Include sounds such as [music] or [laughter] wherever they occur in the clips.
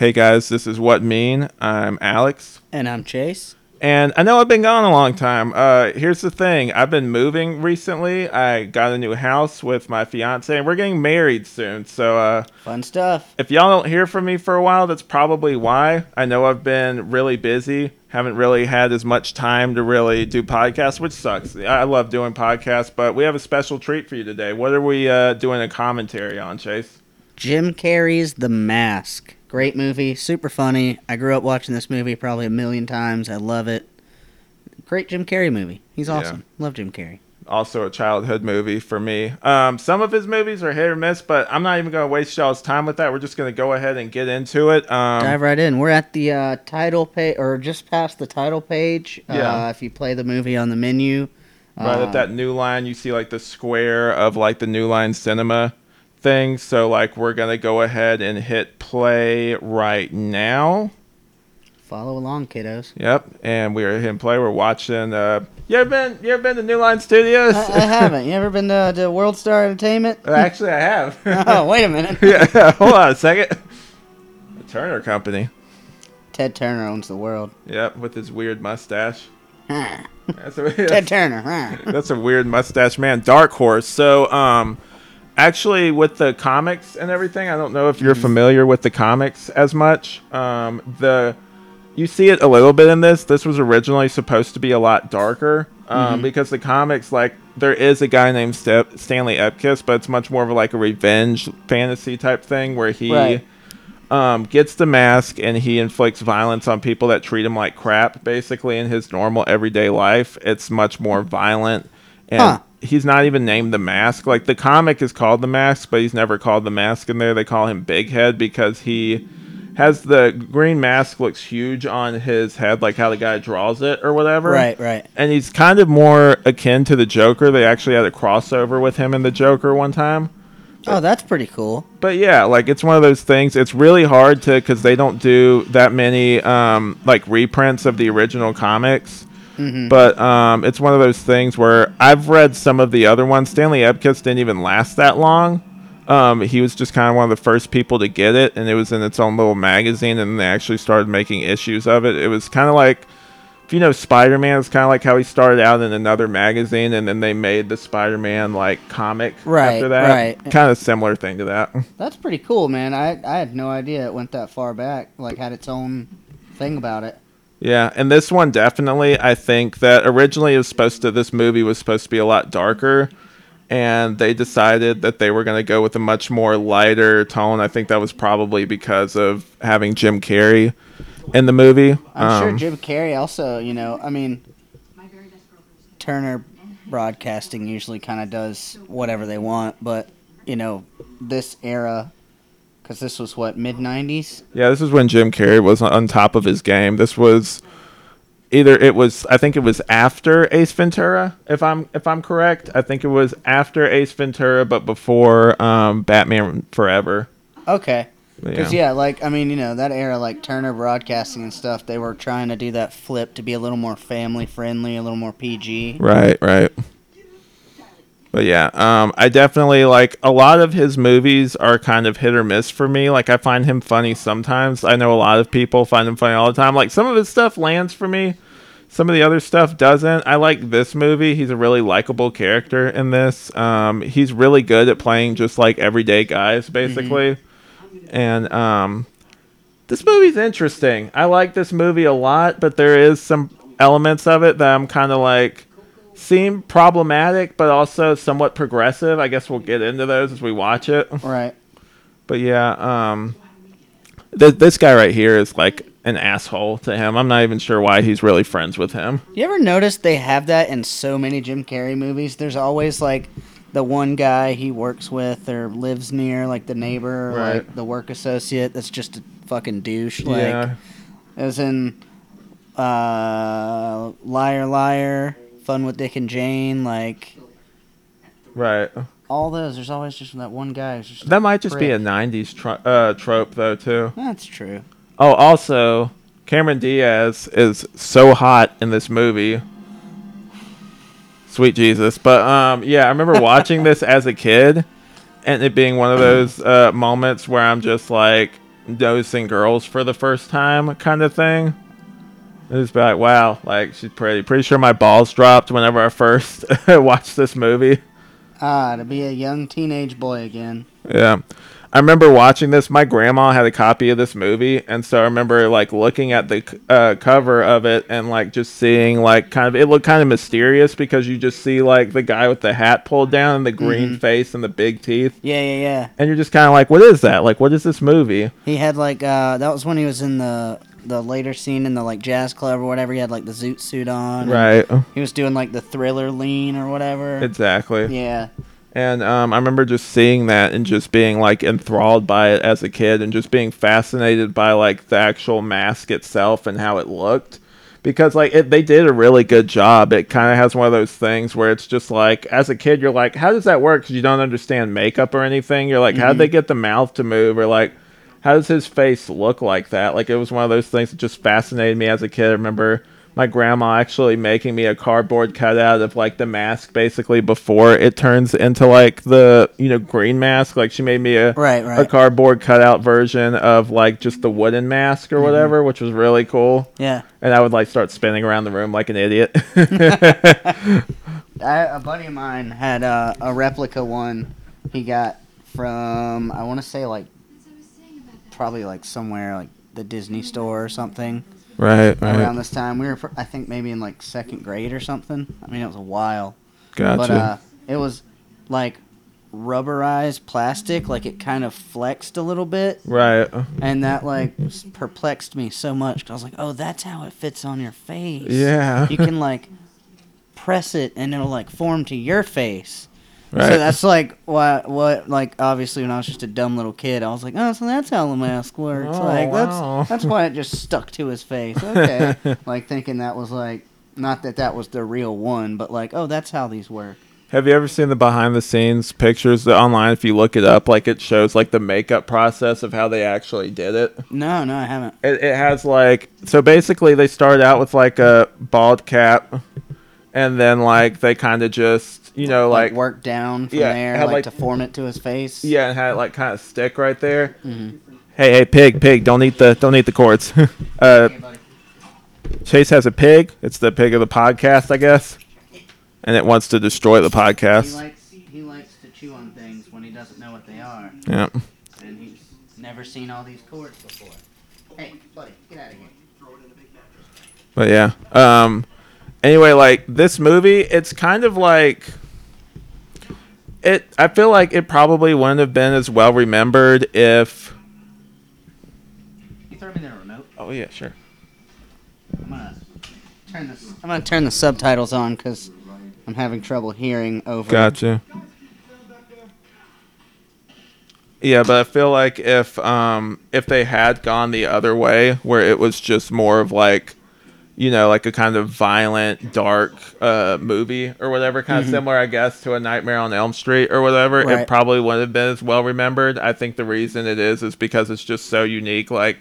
Hey guys, this is Wut Mean. I'm Alex. And I'm Chase. And I know I've been gone a long time. Uh, here's the thing I've been moving recently. I got a new house with my fiance, and we're getting married soon. So, uh, fun stuff. If y'all don't hear from me for a while, that's probably why. I know I've been really busy, haven't really had as much time to really do podcasts, which sucks. I love doing podcasts, but we have a special treat for you today. What are we uh, doing a commentary on, Chase? Jim Carrey's The Mask. Great movie, super funny. I grew up watching this movie probably a million times. I love it. Great Jim Carrey movie. He's awesome. Yeah. Love Jim Carrey. Also a childhood movie for me. Um, some of his movies are hit or miss, but I'm not even going to waste y'all's time with that. We're just going to go ahead and get into it. Um, Dive right in. We're at the uh, title page, or just past the title page. Yeah. Uh, if you play the movie on the menu. Right uh, at that new line, you see like the square of like the new line cinema thing. So like we're gonna go ahead and hit play right now. Follow along, kiddos. Yep, and we're hitting play. We're watching. Uh, you ever been? You ever been to New Line Studios? I, I haven't. You ever been to, to World Star Entertainment? Uh, actually, I have. [laughs] oh, wait a minute. [laughs] yeah, [laughs] hold on a second. The Turner Company. Ted Turner owns the world. Yep, with his weird mustache. that's a, Ted Turner. that's a weird mustache man. Dark Horse. So, um, actually with the comics and everything i don't know if you're mm-hmm. familiar with the comics as much um, the you see it a little bit in this this was originally supposed to be a lot darker um, mm-hmm. because the comics like there is a guy named St- stanley ipkiss but it's much more of like a revenge fantasy type thing where he right. um, gets the mask and he inflicts violence on people that treat him like crap basically in his normal everyday life it's much more violent and huh he's not even named the mask. Like the comic is called the mask, but he's never called the mask in there. They call him Big Head because he has the green mask looks huge on his head, like how the guy draws it or whatever. Right, right. And he's kind of more akin to the Joker. They actually had a crossover with him and the Joker one time. Oh, that's pretty cool. But yeah, like it's one of those things. It's really hard to because they don't do that many um, like reprints of the original comics. Mm-hmm. But um, it's one of those things where I've read some of the other ones. Stanley Ipkiss didn't even last that long. Um, he was just kind of one of the first people to get it, and it was in its own little magazine, and they actually started making issues of it. It was kind of like, if you know Spider Man, it's kind of like how he started out in another magazine, and then they made the Spider Man like comic right, after that. Right, Kind of similar thing to that. [laughs] That's pretty cool, man. I I had no idea it went that far back. Like had its own thing about it. Yeah, and this one definitely, I think that originally it was supposed to, this movie was supposed to be a lot darker, and they decided that they were going to go with a much more lighter tone. I think that was probably because of having Jim Carrey in the movie. I'm um, sure Jim Carrey also, you know, I mean, Turner Broadcasting usually kind of does whatever they want, but, you know, this era because this was what mid '90s. Yeah, this is when Jim Carrey was on top of his game. This was either it was I think it was after Ace Ventura, if I'm if I'm correct. I think it was after Ace Ventura, but before um, Batman Forever. Okay. Because yeah. yeah, like I mean, you know, that era, like Turner Broadcasting and stuff, they were trying to do that flip to be a little more family friendly, a little more PG. Right, right. But yeah, um, I definitely like a lot of his movies are kind of hit or miss for me. Like I find him funny sometimes. I know a lot of people find him funny all the time. Like some of his stuff lands for me, some of the other stuff doesn't. I like this movie. He's a really likable character in this. Um, he's really good at playing just like everyday guys, basically. Mm-hmm. And um, this movie's interesting. I like this movie a lot, but there is some elements of it that I'm kind of like seem problematic, but also somewhat progressive. I guess we'll get into those as we watch it. [laughs] Right. But yeah, um, th- this guy right here is like an asshole to him. I'm not even sure why he's really friends with him. You ever notice they have that in so many Jim Carrey movies? There's always like the one guy he works with or lives near, like the neighbor, or right. like the work associate that's just a fucking douche. Like, yeah. as in, uh, liar, liar. Fun with Dick and Jane, like right. All those. There's always just that one guy. that might just prick. be a '90s tro- uh, trope, though, too. That's true. Oh, also, Cameron Diaz is so hot in this movie. Sweet Jesus. But um, yeah, I remember [laughs] watching this as a kid, and it being one of those uh, moments where I'm just like, noticing girls for the first time, kind of thing. It was like, wow, like she's pretty. Pretty sure my balls dropped whenever I first [laughs] watched this movie. Ah, to be a young teenage boy again. Yeah. I remember watching this. My grandma had a copy of this movie, and so I remember like looking at the uh, cover of it and like just seeing like kind of it looked kind of mysterious because you just see like the guy with the hat pulled down and the green Mhm. face and the big teeth, Yeah, yeah, yeah. and you're just kind of like, what is that? Like, what is this movie? He had like uh that was when he was in the the later scene in the like jazz club or whatever. He had like the zoot suit on. Right. He was doing like the thriller lean or whatever. Exactly. yeah. And um, I remember just seeing that and just being like enthralled by it as a kid and just being fascinated by like the actual mask itself and how it looked. Because like it, they did a really good job. It kind of has one of those things where it's just like as a kid you're like, how does that work? Because you don't understand makeup or anything. You're like, how would they get the mouth to move? Or like, how does his face look like that? Like it was one of those things that just fascinated me as a kid. I remember my grandma actually making me a cardboard cutout of like the mask basically before it turns into like the you know green mask. Like she made me a Right, right. a cardboard cutout version of like just the wooden mask or whatever, which was really cool. Yeah. And I would like start spinning around the room like an idiot. [laughs] I, a buddy of mine had uh, a replica one he got from I want to say like probably like somewhere like the Disney store or something right, right. around this time. We were I think maybe in like second grade or something. I mean it was a while. Gotcha. But uh, it was like rubberized plastic, like it kind of flexed a little bit, right. and that like perplexed me so much. I was like, "Oh, that's how it fits on your face." Yeah. you can like press it, and it'll like form to your face. Right. So that's like what what like obviously when I was just a dumb little kid, I was like, "Oh, so that's how the mask works." Oh, like wow. that's that's why it just stuck to his face. Okay, [laughs] like thinking that was like. Not that that was the real one, but like, oh, that's how these work. Have you ever seen the behind the scenes pictures that online? If you look it up, like it shows like the makeup process of how they actually did it. No, no, I haven't. It, it has like so basically they start out with like a bald cap, and then like they kind of just you know Like, like, work down from Yeah, there, had, like, like- to form it to his face. yeah, and had it like kind of stick right there. Mhm. Hey, hey, pig, pig! Don't eat the don't eat the cords. [laughs] uh, Okay. Chase has a pig. It's the pig of the podcast, I guess, and it wants to destroy the podcast. He podcast. likes he likes to chew on things when he doesn't know what they are, Yeah. and he's never seen all these cords before. Hey, buddy, get out of here. But yeah. Um anyway, like this movie, it's kind of like it I feel like it probably wouldn't have been as well remembered if You throw me the remote. Oh yeah, sure. I'm gonna turn this. I'm gonna turn the subtitles on because I'm having trouble hearing over. Gotcha. Yeah, but I feel like if um if they had gone the other way where it was just more of like you know, like a kind of violent, dark uh, movie or whatever, kind of similar, I guess, to a Nightmare on Elm Street or whatever. It probably wouldn't have been as well remembered. I think the reason it is is because it's just so unique. Like,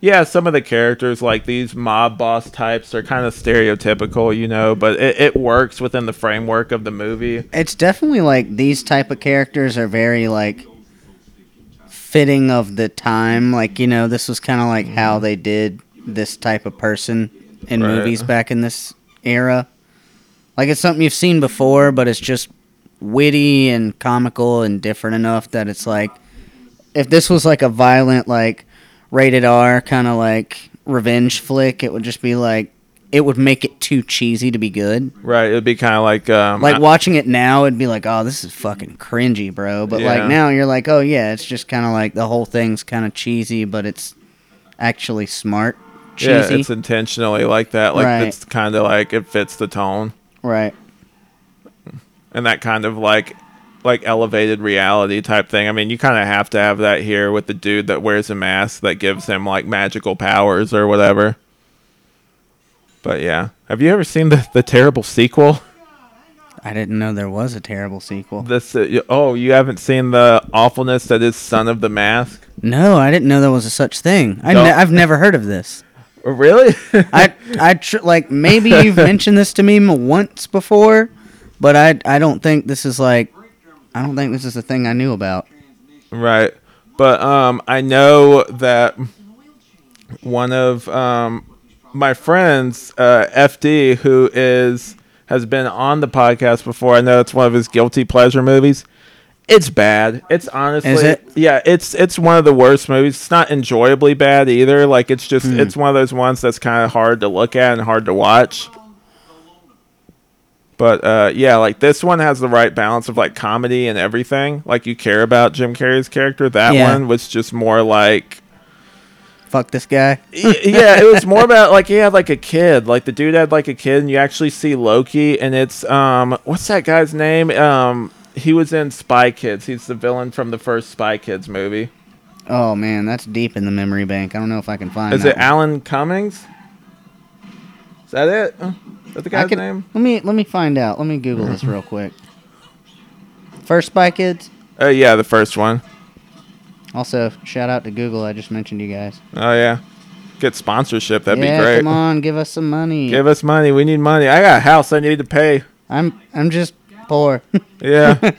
yeah, some of the characters, like these mob boss types, are kind of stereotypical, you know, but it, it works within the framework of the movie. It's definitely like these type of characters are very like fitting of the time. Like you know, this was kind of like how they did this type of person in Right. movies back in this era. Like it's something you've seen before, but it's just witty and comical and different enough that it's like if this was like a violent like rated R kind of like revenge flick, it would just be like it would make it too cheesy to be good. Right. It'd be kind of like um, Like watching it now, it'd be like, oh, this is fucking cringy, bro. But Yeah. like now, you're like, oh yeah, it's just kind of like the whole thing's kind of cheesy, but it's actually smart yeah, it's intentionally like that. Like Right. it's kind of like it fits the tone right. and that kind of like like elevated reality type thing. I mean, you kind of have to have that here with the dude that wears a mask that gives him like magical powers or whatever. But yeah, have you ever seen the the terrible sequel? I didn't know there was a terrible sequel. This uh, oh, you haven't seen the awfulness that is Son of the Mask? No, I didn't know there was a such thing. I No. ne- I've never heard of this. Oh, Really? [laughs] I I tr- like maybe you've [laughs] mentioned this to me once before, but I I don't think this is like I don't think this is a thing I knew about. Right. But um, I know that one of um, my friends, uh, FD, who is has been on the podcast before. I know it's one of his guilty pleasure movies. It's bad. It's honestly, Is it? yeah. It's it's one of the worst movies. It's not enjoyably bad either. Like it's just it's one of those ones that's kind of hard to look at and hard to watch. But uh, yeah, like this one has the right balance of like comedy and everything. Like you care about Jim Carrey's character. That Yeah. one was just more like Fuck this guy. Yeah, it was more about like he had like a kid. Like the dude had like a kid, and you actually see Loki, and it's um, what's that guy's name? Um, he was in Spy Kids. He's the villain from the first Spy Kids movie. Oh man, that's deep in the memory bank. I don't know if I can find. Is that it one. Alan Cummings? Is that it? Uh, that the guy's can, name? Let me let me find out. Let me Google this real quick. First Spy Kids. Uh, yeah, the first one. Also, shout out to Google. I just mentioned you guys. Oh yeah, get sponsorship. That'd yeah, be great. come on, give us some money. Give us money. We need money. I got a house I need to pay. I'm I'm just poor. Yeah. [laughs]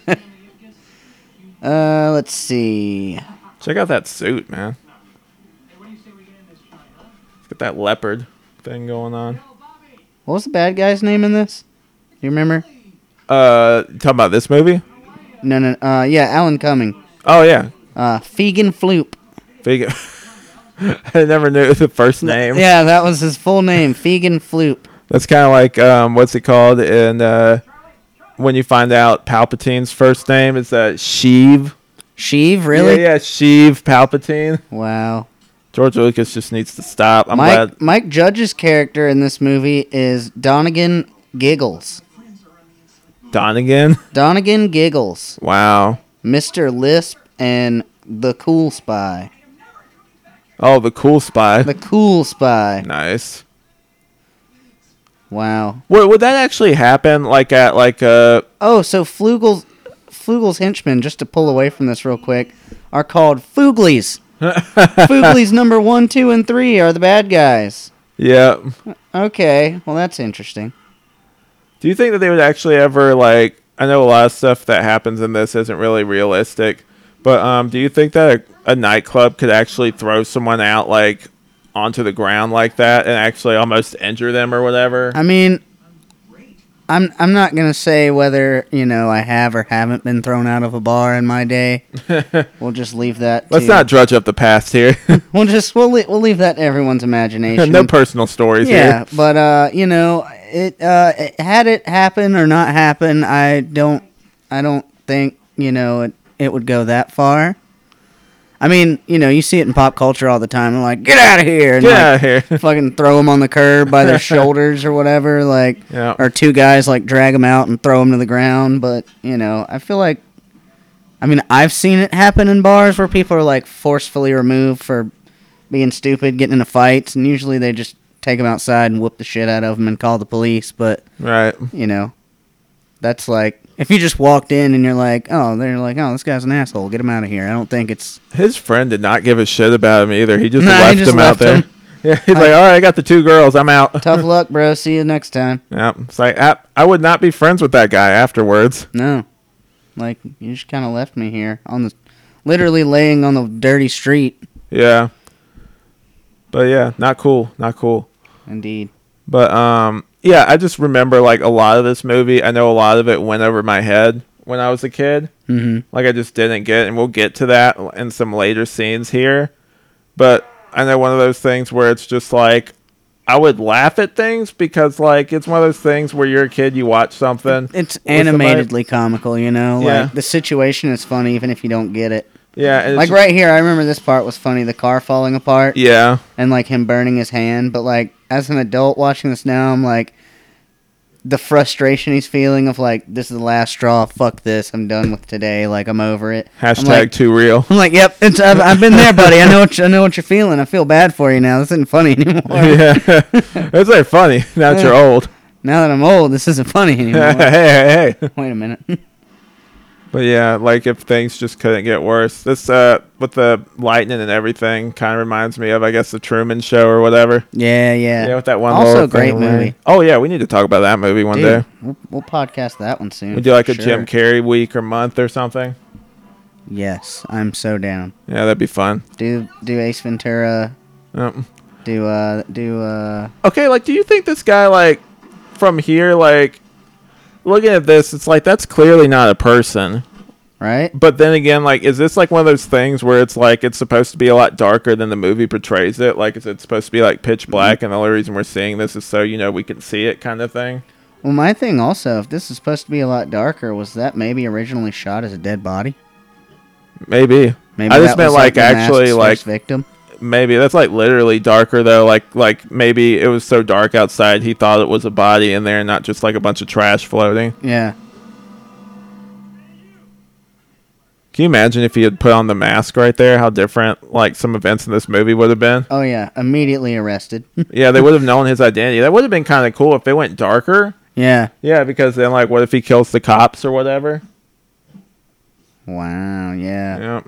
uh, let's see. Check out that suit, man. Get that leopard thing going on. What was the bad guy's name in this? You remember? Uh, talking about this movie? No, no. Uh, yeah, Alan Cumming. Oh yeah, Uh, Fegan Floop. Big. [laughs] I never knew the first name. Yeah, that was his full name, Fegan Floop. That's kind of like um, what's it called? in uh, when you find out Palpatine's first name is uh, Sheev. Sheev, really? Yeah, yeah, Sheev Palpatine. Wow. George Lucas just needs to stop. I'm Mike glad. Mike Judge's character in this movie is Donnagon Giggles. Donnagon. Donnagon Giggles, Wow. Mr. Lisp, and the Cool Spy. Oh, the cool spy. The Cool Spy. nice. Wow. Would, would that actually happen? Like at like uh Oh, so Flugel's Flugel's henchmen, just to pull away from this real quick, are called Fooglies. [laughs] Fooglies number one, two, and three are the bad guys. yeah. Okay, well that's interesting. Do you think that they would actually ever like? I know a lot of stuff that happens in this isn't really realistic, but um, do you think that a, a nightclub could actually throw someone out like onto the ground like that and actually almost injure them or whatever? I mean, I'm I'm not gonna say whether you know I have or haven't been thrown out of a bar in my day. [laughs] we'll just leave that. Let's to- not drudge up the past here. [laughs] [laughs] We'll just we'll we'll leave that to everyone's imagination. no personal stories Yeah, here. but uh, you know, it uh, it- had it happen or not happen, I don't, I don't think you know it, it would go that far. I mean, you know, you see it in pop culture all the time. They're like, "Get out of here!" and Get like, out of here. [laughs] fucking throw them on the curb by their [laughs] shoulders or whatever. Like, Yeah. or two guys like drag them out and throw them to the ground. But you know, I feel like, I mean, I've seen it happen in bars where people are like forcefully removed for being stupid, getting into fights, and usually they just take them outside and whoop the shit out of them and call the police. But Right. you know, that's like if you just walked in and you're like, oh, they're like, oh, this guy's an asshole, get him out of here. I don't think it's His friend did not give a shit about him either. He just [laughs] Nah, he left just him left out there. him. [laughs] Yeah, he's like, all right, I got the two girls. I'm out. tough [laughs] luck, bro. See you next time. Yeah, it's like I, I would not be friends with that guy afterwards. No, like you just kind of left me here on the, literally laying on the dirty street. Yeah. But yeah, not cool, not cool. Indeed. But um, yeah, I just remember like a lot of this movie. I know a lot of it went over my head when I was a kid. Mm-hmm. Like I just didn't get, and we'll get to that in some later scenes here. But I know one of those things where it's just like I would laugh at things because like it's one of those things where you're a kid, you watch something. It's with somebody- animatedly comical, you know. Yeah. Like the situation is funny even if you don't get it. Yeah, and Like right here, I remember this part was funny. The car falling apart Yeah, and like him burning his hand. But like as an adult watching this now, I'm like. The frustration he's feeling of like this is the last straw. Fuck this. I'm done with today. Like I'm over it. Hashtag like, too real. I'm like, yep, it's I've, I've been there, buddy. I know what you, I know what you're feeling. I feel bad for you now. This isn't funny anymore. [laughs] yeah, [laughs] it's like funny now that you're old. Now that I'm old, this isn't funny [laughs] hey, anymore. hey, hey. Wait a minute. But yeah, like if things just couldn't get worse. This uh with the lightning and everything kind of reminds me of I guess the Truman Show or whatever. yeah, yeah. Yeah, with that one. Also great movie. Oh yeah, we need to talk about that movie one Dude, day. we'll, we'll podcast that one soon. We do like a Sure. Jim Carrey week or month or something. Yes, I'm so down. Yeah, that'd be fun. Do do Ace Ventura. Yep. Do uh do uh. Okay, like, do you think this guy, like, from here, like, looking at this, it's like that's clearly not a person. Right. But then again, like, is this like one of those things where it's like it's supposed to be a lot darker than the movie portrays it? Like, is it supposed to be like pitch mm-hmm. black, and the only reason we're seeing this is so you know we can see it, kind of thing? Well, my thing also, if this is supposed to be a lot darker, was that maybe originally shot as a dead body? Maybe. Maybe I just meant was, like actually like victim. Maybe that's like literally darker though. Like like maybe it was so dark outside he thought it was a body in there, not just like a bunch of trash floating. Yeah. Can you imagine if he had put on the mask right there? How different like some events in this movie would have been? Oh yeah. Immediately arrested. [laughs] yeah, they would have known his identity. That would have been kind of cool if it went darker. yeah. Yeah, because then like, what if he kills the cops or whatever? Wow. Yeah. Yeah.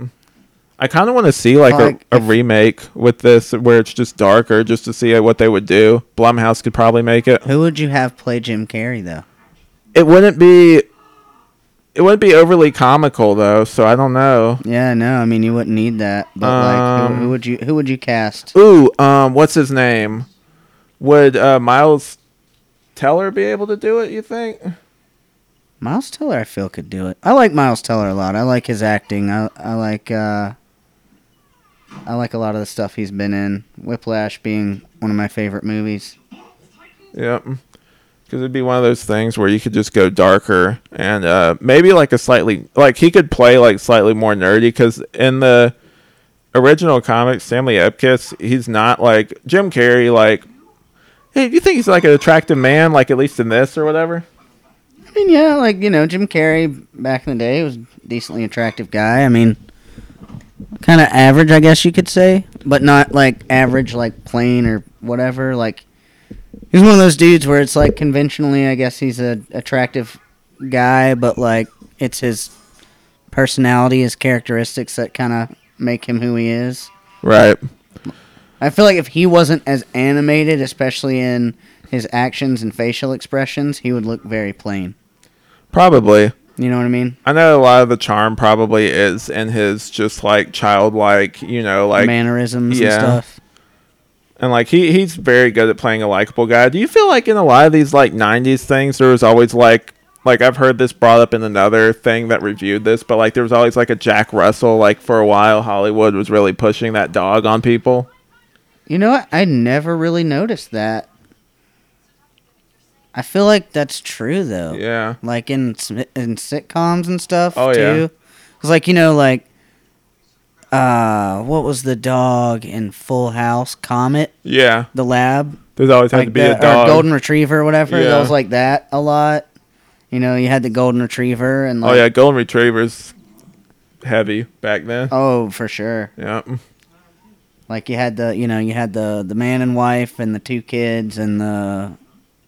I kind of want to see like, Like, a, a if- remake with this where it's just darker, just to see what they would do. Blumhouse could probably make it. Who would you have play Jim Carrey though? It wouldn't be. It wouldn't be overly comical though, so I don't know. Yeah. No. I mean, you wouldn't need that. But like, who, Um, who would you who would you cast? Ooh, um, what's his name? Would uh, Miles Teller be able to do it? You think? Miles Teller, I feel could do it. I like Miles Teller a lot. I like his acting. I I like uh I like a lot of the stuff he's been in. Whiplash being one of my favorite movies. Yep. Because it'd be one of those things where you could just go darker and uh, maybe like a slightly like he could play like slightly more nerdy. Because in the original comics, Stanley Ipkiss, he's not like Jim Carrey. Like, hey, do you think he's like an attractive man? Like at least in this or whatever. I mean, yeah, like you know, Jim Carrey back in the day was a decently attractive guy. I mean, kind of average, I guess you could say, but not like average, like plain or whatever. Like he's one of those dudes where it's like conventionally, I guess he's a attractive guy, but like it's his personality, his characteristics that kind of make him who he is. Right. I feel like if he wasn't as animated, especially in his actions and facial expressions, he would look very plain. Probably. You know what I mean? I know a lot of the charm probably is in his just like childlike, you know, like mannerisms yeah. and stuff. and like he he's very good at playing a likable guy. Do you feel like in a lot of these like '90s things there was always like like I've heard this brought up in another thing that reviewed this, but like there was always like a Jack Russell. Like for a while, Hollywood was really pushing that dog on people. You know what? I never really noticed that. I feel like that's true though. Yeah, Like in in sitcoms and stuff Oh, too. yeah. Cuz like you know like uh what was the dog in Full House? Comet, yeah. the lab, There's always had to be the, a dog. or golden retriever or whatever. Yeah. That was like that a lot. You know, you had the golden retriever and like oh yeah, golden retrievers heavy back then. Oh, for sure. Yeah, Like you had the, you know, you had the the man and wife and the two kids and the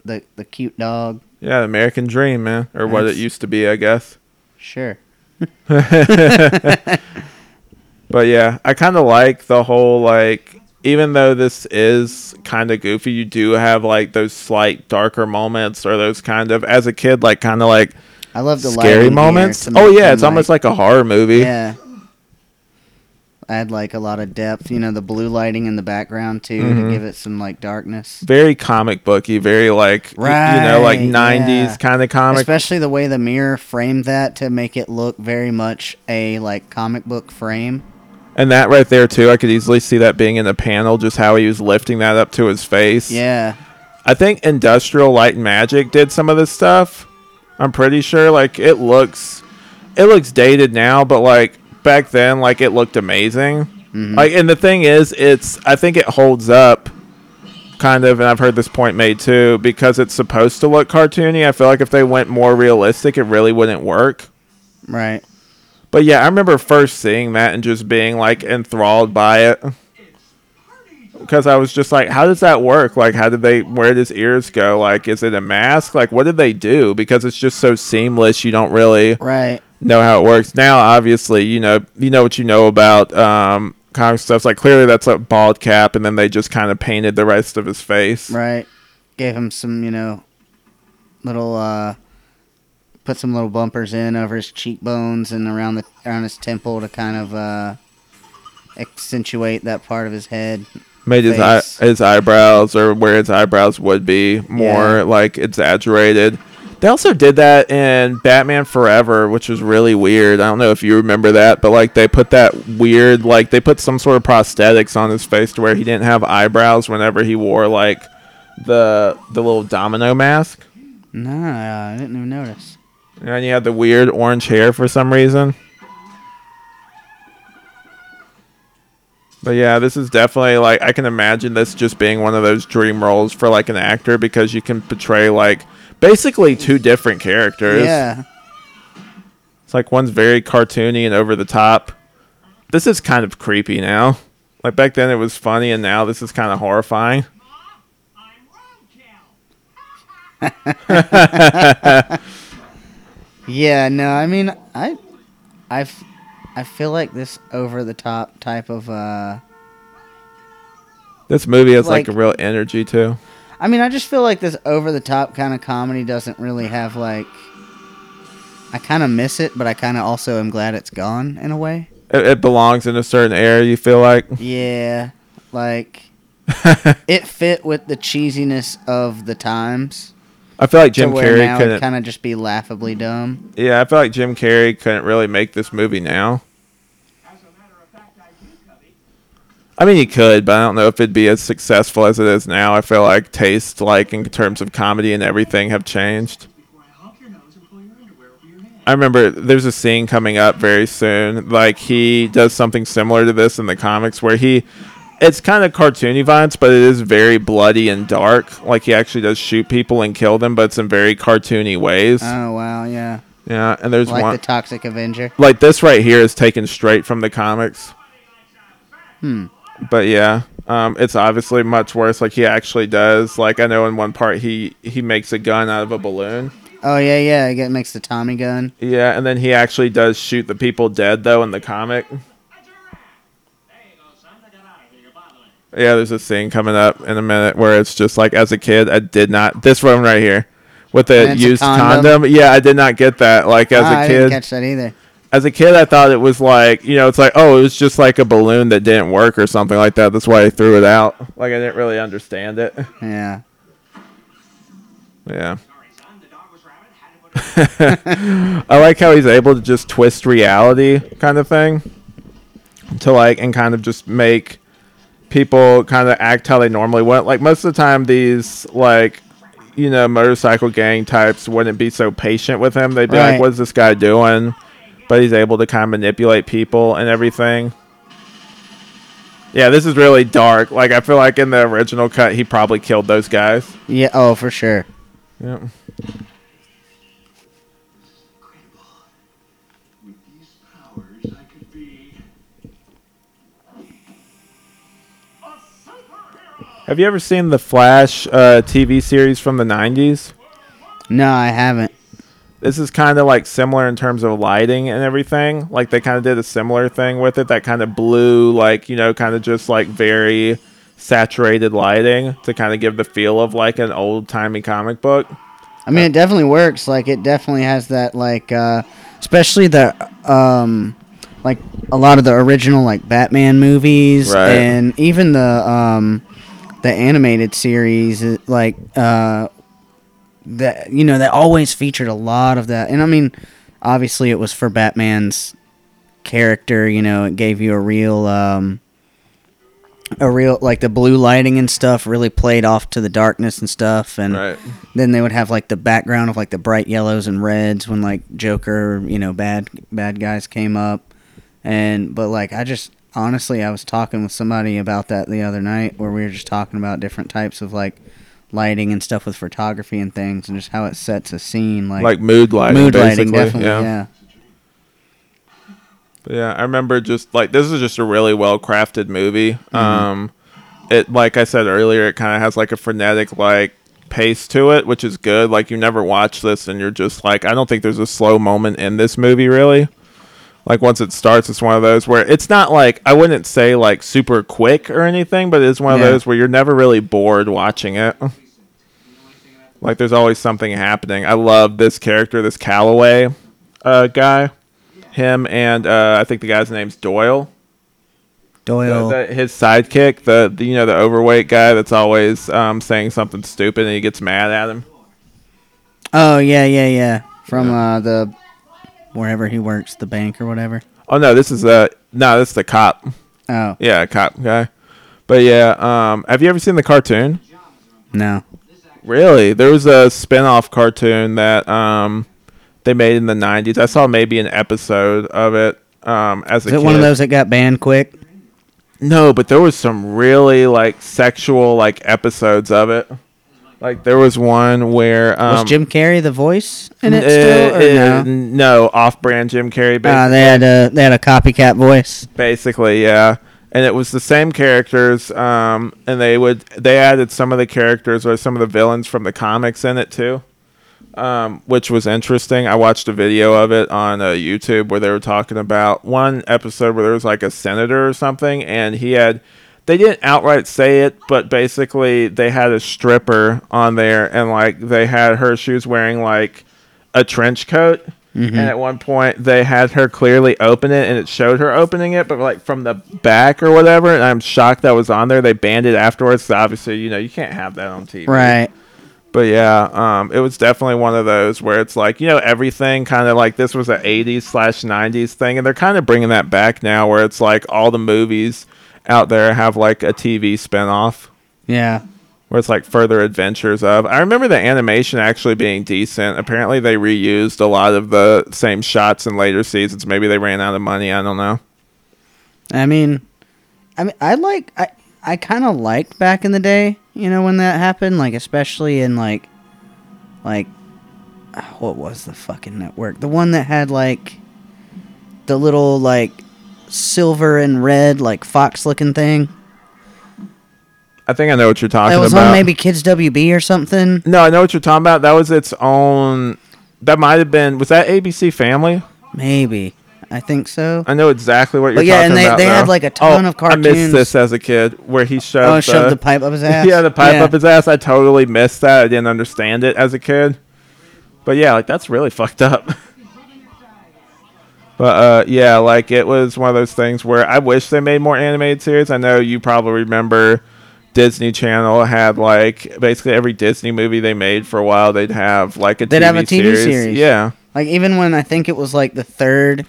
the the cute dog. yeah. The American Dream, man, or what it used to be, I guess. Sure. [laughs] But yeah, I kind of like the whole like even though this is kind of goofy, you do have like those slight darker moments or those kind of as a kid like kind of like I love the scary lighting here moments. to Oh make yeah, them, it's almost like a horror movie. yeah. Add like a lot of depth, you know, the blue lighting in the background too Mhm. to give it some like darkness. Very comic booky, very like y- you know like 90s yeah. kind of comic. Especially the way the mirror framed that to make it look very much a like comic book frame. and that right there too, I could easily see that being in the panel just how he was lifting that up to his face. Yeah. I think Industrial Light and Magic did some of this stuff. I'm pretty sure. Like it looks, it looks dated now, but like back then, like it looked amazing. Mhm. Like, and the thing is, it's I think it holds up, kind of. And I've heard this point made too because it's supposed to look cartoony. I feel like if they went more realistic, it really wouldn't work. Right. But yeah, I remember first seeing that and just being like enthralled by it. Because I was just like, how does that work? Like, how did they, where did his ears go? Like, is it a mask? Like, what did they do? Because it's just so seamless, you don't really Right. Know how it works. Now, obviously, you know, you know what you know about um, comic stuff. Like, clearly that's a bald cap, and then they just kind of painted the rest of his face. Right. Gave him some, you know, little uh put some little bumpers in over his cheekbones and around the around his temple to kind of uh, accentuate that part of his head. Made his eye, his eyebrows or where his eyebrows would be more Yeah. like exaggerated. They also did that in Batman Forever, which was really weird. I don't know if you remember that, but like they put that weird like they put some sort of prosthetics on his face to where he didn't have eyebrows whenever he wore like the the little domino mask. No, I didn't even notice. And you had the weird orange hair for some reason. But yeah, this is definitely like I can imagine this just being one of those dream roles for like an actor because you can portray like basically two different characters. Yeah. It's like one's very cartoony and over the top. This is kind of creepy now. Like back then it was funny and now this is kind of horrifying. [laughs] Yeah, no, I mean, I I I feel like this over the top type of. uh This movie has like, Like- a real energy too. I mean, I just feel like this over the top kind of comedy doesn't really have like. I kind of miss it, but I kind of also am glad it's gone in a way. It, it belongs in a certain era, you feel like. Yeah, like [laughs] it fit with the cheesiness of the times. I feel like Jim Carrey now couldn't kind of just be laughably dumb. Yeah, I feel like Jim Carrey couldn't really make this movie now. As a matter of fact, I do, Cubby. I mean, he could, but I don't know if it'd be as successful as it is now. I feel like taste, like in terms of comedy and everything, have changed. I hump your nose and pull your underwear over your head. I remember there's a scene coming up very soon. Like he does something similar to this in the comics, where he, it's kind of cartoony violence, but it is very bloody and dark. Like he actually does shoot people and kill them, but it's in very cartoony ways. Oh wow, yeah, yeah, and there's like one the Toxic Avenger. like this right here is taken straight from the comics. Hmm. But yeah, um, it's obviously much worse. Like he actually does. Like I know in one part he he makes a gun out of a balloon. Oh yeah, yeah. It makes the Tommy gun. Yeah, and then he actually does shoot the people dead though in the comic. There you go, son. Now get out of here. You're bothering. Yeah, there's a scene coming up in a minute where it's just like as a kid I did not this one right here with the used condom? condom. Yeah, I did not get that. Like as Ah, a I didn't kid, catch that either. As a kid, I thought it was like, you know, it's like, oh, it was just like a balloon that didn't work or something like that. That's why I threw it out. Like I didn't really understand it. [laughs] Yeah. Yeah. Sorry, son. The dog was rabid. Had to put it. I like how he's able to just twist reality kind of thing to like and kind of just make people kind of act how they normally would. Like most of the time these like you know, motorcycle gang types wouldn't be so patient with him. They'd be like, What's this guy doing? But he's able to kind of manipulate people and everything. Yeah, this is really dark. Like I feel like in the original cut he probably killed those guys. Yeah. Oh, for sure. Yep. With these powers, I could be. A superhero! Have you ever seen the Flash uh, TV series from the 90s? No, I haven't. This is kind of like similar in terms of lighting and everything. Like they kind of did a similar thing with it. That kind of blue, like you know, kind of just like very saturated lighting to kind of give the feel of like an old timey comic book. I mean, it definitely works. Like, it definitely has that, like, uh, especially the, um, like a lot of the original like Batman movies Right. and even the um, the animated series, like uh, that you know that always featured a lot of that. And I mean, obviously, it was for Batman's character. You know, it gave you a real. Um, a real like the blue lighting and stuff really played off to the darkness and stuff and Right. then they would have like the background of like the bright yellows and reds when like Joker, you know, bad bad guys came up. And but like I just honestly I was talking with somebody about that the other night where we were just talking about different types of like lighting and stuff with photography and things and just how it sets a scene like, Like mood lighting. mood lighting definitely yeah. yeah. But yeah, I remember just like this is just a really well crafted movie. Mm-hmm. Um, it like I said earlier, it kind of has like a frenetic like pace to it, which is good. Like you never watch this and you're just like, I don't think there's a slow moment in this movie really. Like once it starts, it's one of those where it's not like I wouldn't say like super quick or anything, but it's one of those where you're never really bored watching it. Like there's always something happening. I love this character, this Kellaway uh, guy. Him and uh, I think the guy's name's Doyle. Doyle. The, the, his sidekick, the, the you know the overweight guy that's always um, saying something stupid and he gets mad at him. oh yeah, yeah, yeah. From uh, the wherever he works, the bank or whatever. Oh no, this is a no, this is the cop. Oh Yeah, cop guy. But yeah, um, have you ever seen the cartoon? no. Really? There was a spin-off cartoon that um, they made in the '90s. I saw maybe an episode of it um, as a Is it kid. one of those that got banned quick? No, but there was some really like sexual like episodes of it. Like there was one where um, Was Jim Carrey the voice in it uh, still? Uh, no? no, off-brand Jim Carrey. Basically. Ah, they had a they had a copycat voice. basically yeah and it was the same characters um and they would they added some of the characters or some of the villains from the comics in it too um which was interesting. I watched a video of it on uh, youtube where they were talking about one episode where there was like a senator or something and he had they didn't outright say it but basically they had a stripper on there and like they had her she was wearing like a trench coat and at one point they had her clearly open it and it showed her opening it but like from the back or whatever and i'm shocked that was on there they banned it afterwards so obviously you know you can't have that on tv Right. but yeah um it was definitely one of those where it's like you know everything kind of like this was an 80s slash 90s thing and they're kind of bringing that back now where it's like all the movies out there have like a tv spinoff Yeah. Where it's like further adventures of. I remember the animation actually being decent. Apparently, they reused a lot of the same shots in later seasons. Maybe they ran out of money. I don't know. I mean, I mean, I like I I kind of liked back in the day, you know, when that happened, like especially in like like ah, what was the fucking network? The one that had like the little like silver and red like fox looking thing. I think I know what you're talking It was about. on maybe Kids WB or something. no, I know what you're talking about. That was its own. That might have been. Was that ABC Family? Maybe. I think so. I know exactly what you're talking about. But yeah, talking and they- about. they had, like, a ton Oh, of I missed cartoons. this as a kid, where he shoved, Oh, shoved the pipe up his [laughs] ass. Yeah, the pipe Yeah. up his ass. I totally missed that. I didn't understand it as a kid. But yeah, like that's really [laughs] fucked up. but uh, yeah, like it was one of those things where I wish they made more animated series. I know you probably remember Disney Channel had like basically every Disney movie they made for a while. They'd have like a They'd TV have a TV series. Yeah, Like even when I think it was like the third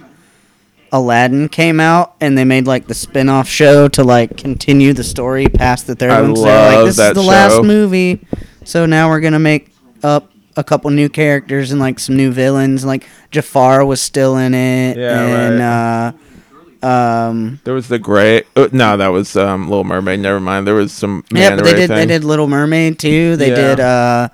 Aladdin came out and they made like the spin-off show to like continue the story past the third I one. they're like this is the show. last movie. So now we're going to make up a couple new characters and like some new villains. Like Jafar was still in it Yeah, and uh um there was the gray. Uh, no, that was um, Little Mermaid. Never mind. There was some. yeah, but they did they did Little Mermaid too. They Yeah. did uh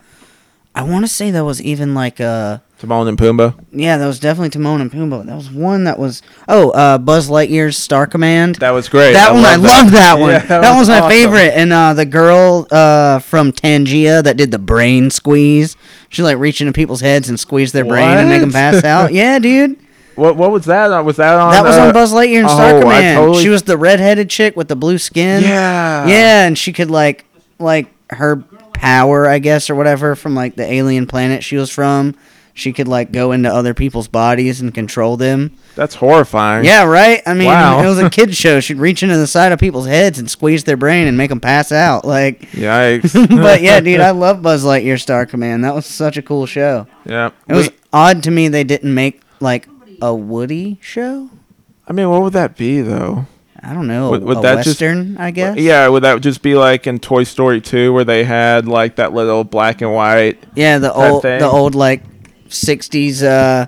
I want to say that was even like uh Timon and Pumbaa. Yeah, that was definitely Timon and Pumbaa. That was one that was oh, uh, Buzz Lightyear's Star Command. That was great. that one, I love that one. Yeah, that, was, my awesome. favorite. And uh, the girl uh, from Tangea that did the brain squeeze, she like reach into people's heads and squeeze their brain and make them pass out. [laughs] Yeah, dude, What what was that? on? Was that on? that was uh, on Buzz Lightyear and Star oh, I Command. totally- She was the redheaded chick with the blue skin. Yeah. yeah, and she could like like her power, I guess, or whatever from like the alien planet she was from. She could like go into other people's bodies and control them. That's horrifying. Yeah, right. I mean, Wow. it was a [laughs] kids show. She'd reach into the side of people's heads and squeeze their brain and make them pass out. Like, Yikes. [laughs] but yeah, dude, I [laughs] love Buzz Lightyear Star Command. That was such a cool show. yeah. It was We- odd to me they didn't make like a Woody show. I mean, what would that be though? I don't know. Would- would a that just- western, I guess. Yeah, would that just be like in Toy Story 2 where they had like that little black and white? Yeah, the old, thing. the old like '60s, uh,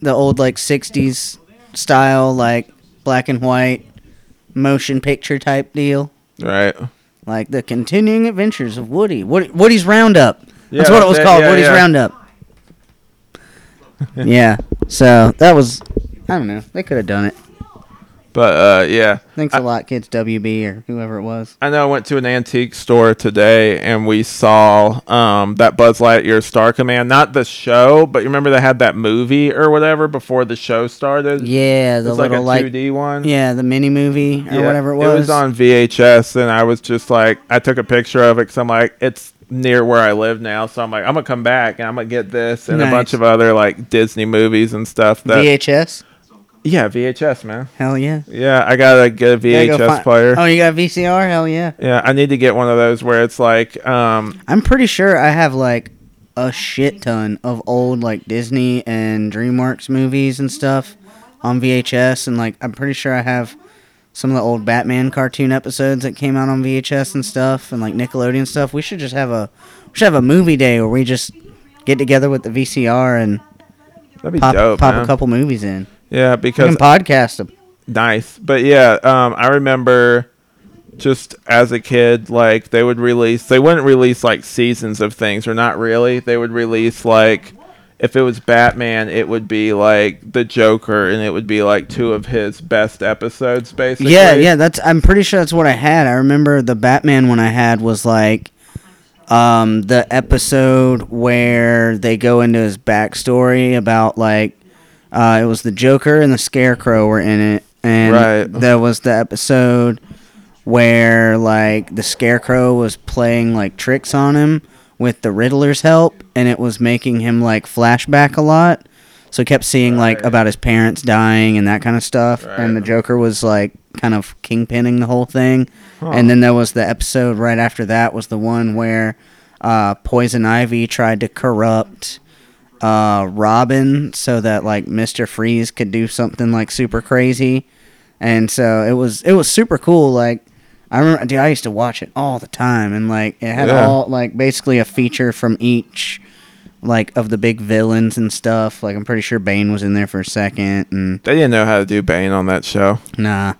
the old like '60s style, like black and white motion picture type deal. Right. like the continuing adventures of Woody. Woody Woody's Roundup. That's Yeah, what it was that- called. yeah, Woody's yeah. Roundup. [laughs] yeah. So that was. I don't know. They could have done it. But uh yeah. Thanks I- a lot, kids. WB or whoever it was. I know I went to an antique store today and we saw um, that Buzz Lightyear Star Command, not the show, but you remember they had that movie or whatever before the show started? Yeah, the little like, 2D one. yeah, the mini movie or Yeah, whatever it was. It was. was on VHS, and I was just like, I took a picture of it because I'm like, it's near where I live now, so I'm like, I'm gonna come back and I'm gonna get this and a bunch of other like Disney movies and stuff. That VHS. yeah, VHS man. Hell yeah. Yeah, I gotta get a VHS go player. Oh, you got VCR? Hell yeah. Yeah, I need to get one of those where it's like, um, I'm pretty sure I have like a shit ton of old like Disney and DreamWorks movies and stuff on VHS, and like I'm pretty sure I have some of the old Batman cartoon episodes that came out on VHS and stuff, and like Nickelodeon stuff. We should just have a we should have a movie day where we just get together with the VCR and that'd be pop dope. pop man. a couple movies in. Yeah, We because can podcast them. nice. But yeah, um, I remember just as a kid, like they would release, they wouldn't release like seasons of things, or not really. They would release like, if it was Batman, it would be like the Joker, and it would be like two of his best episodes, basically. Yeah, yeah, that's. I'm pretty sure that's what I had. I remember the Batman one I had was like, um, the episode where they go into his backstory about like, uh, it was the Joker and the Scarecrow were in it, and Right. there was the episode where like the Scarecrow was playing like tricks on him with the Riddler's help, and it was making him like flashback a lot. So he kept seeing like Right. about his parents dying and that kind of stuff, and the Right. Joker was like kind of kingpinning the whole thing. And then there was the episode right after that was the one where uh, Poison Ivy tried to corrupt uh, Robin so that like Mister Freeze could do something like super crazy, and so it was it was super cool. Like I remember, dude, I used to watch it all the time, and like it had Yeah. all like basically a feature from each like of the big villains and stuff. Like I'm pretty sure Bane was in there for a second, and They didn't know how to do Bane on that show. nah,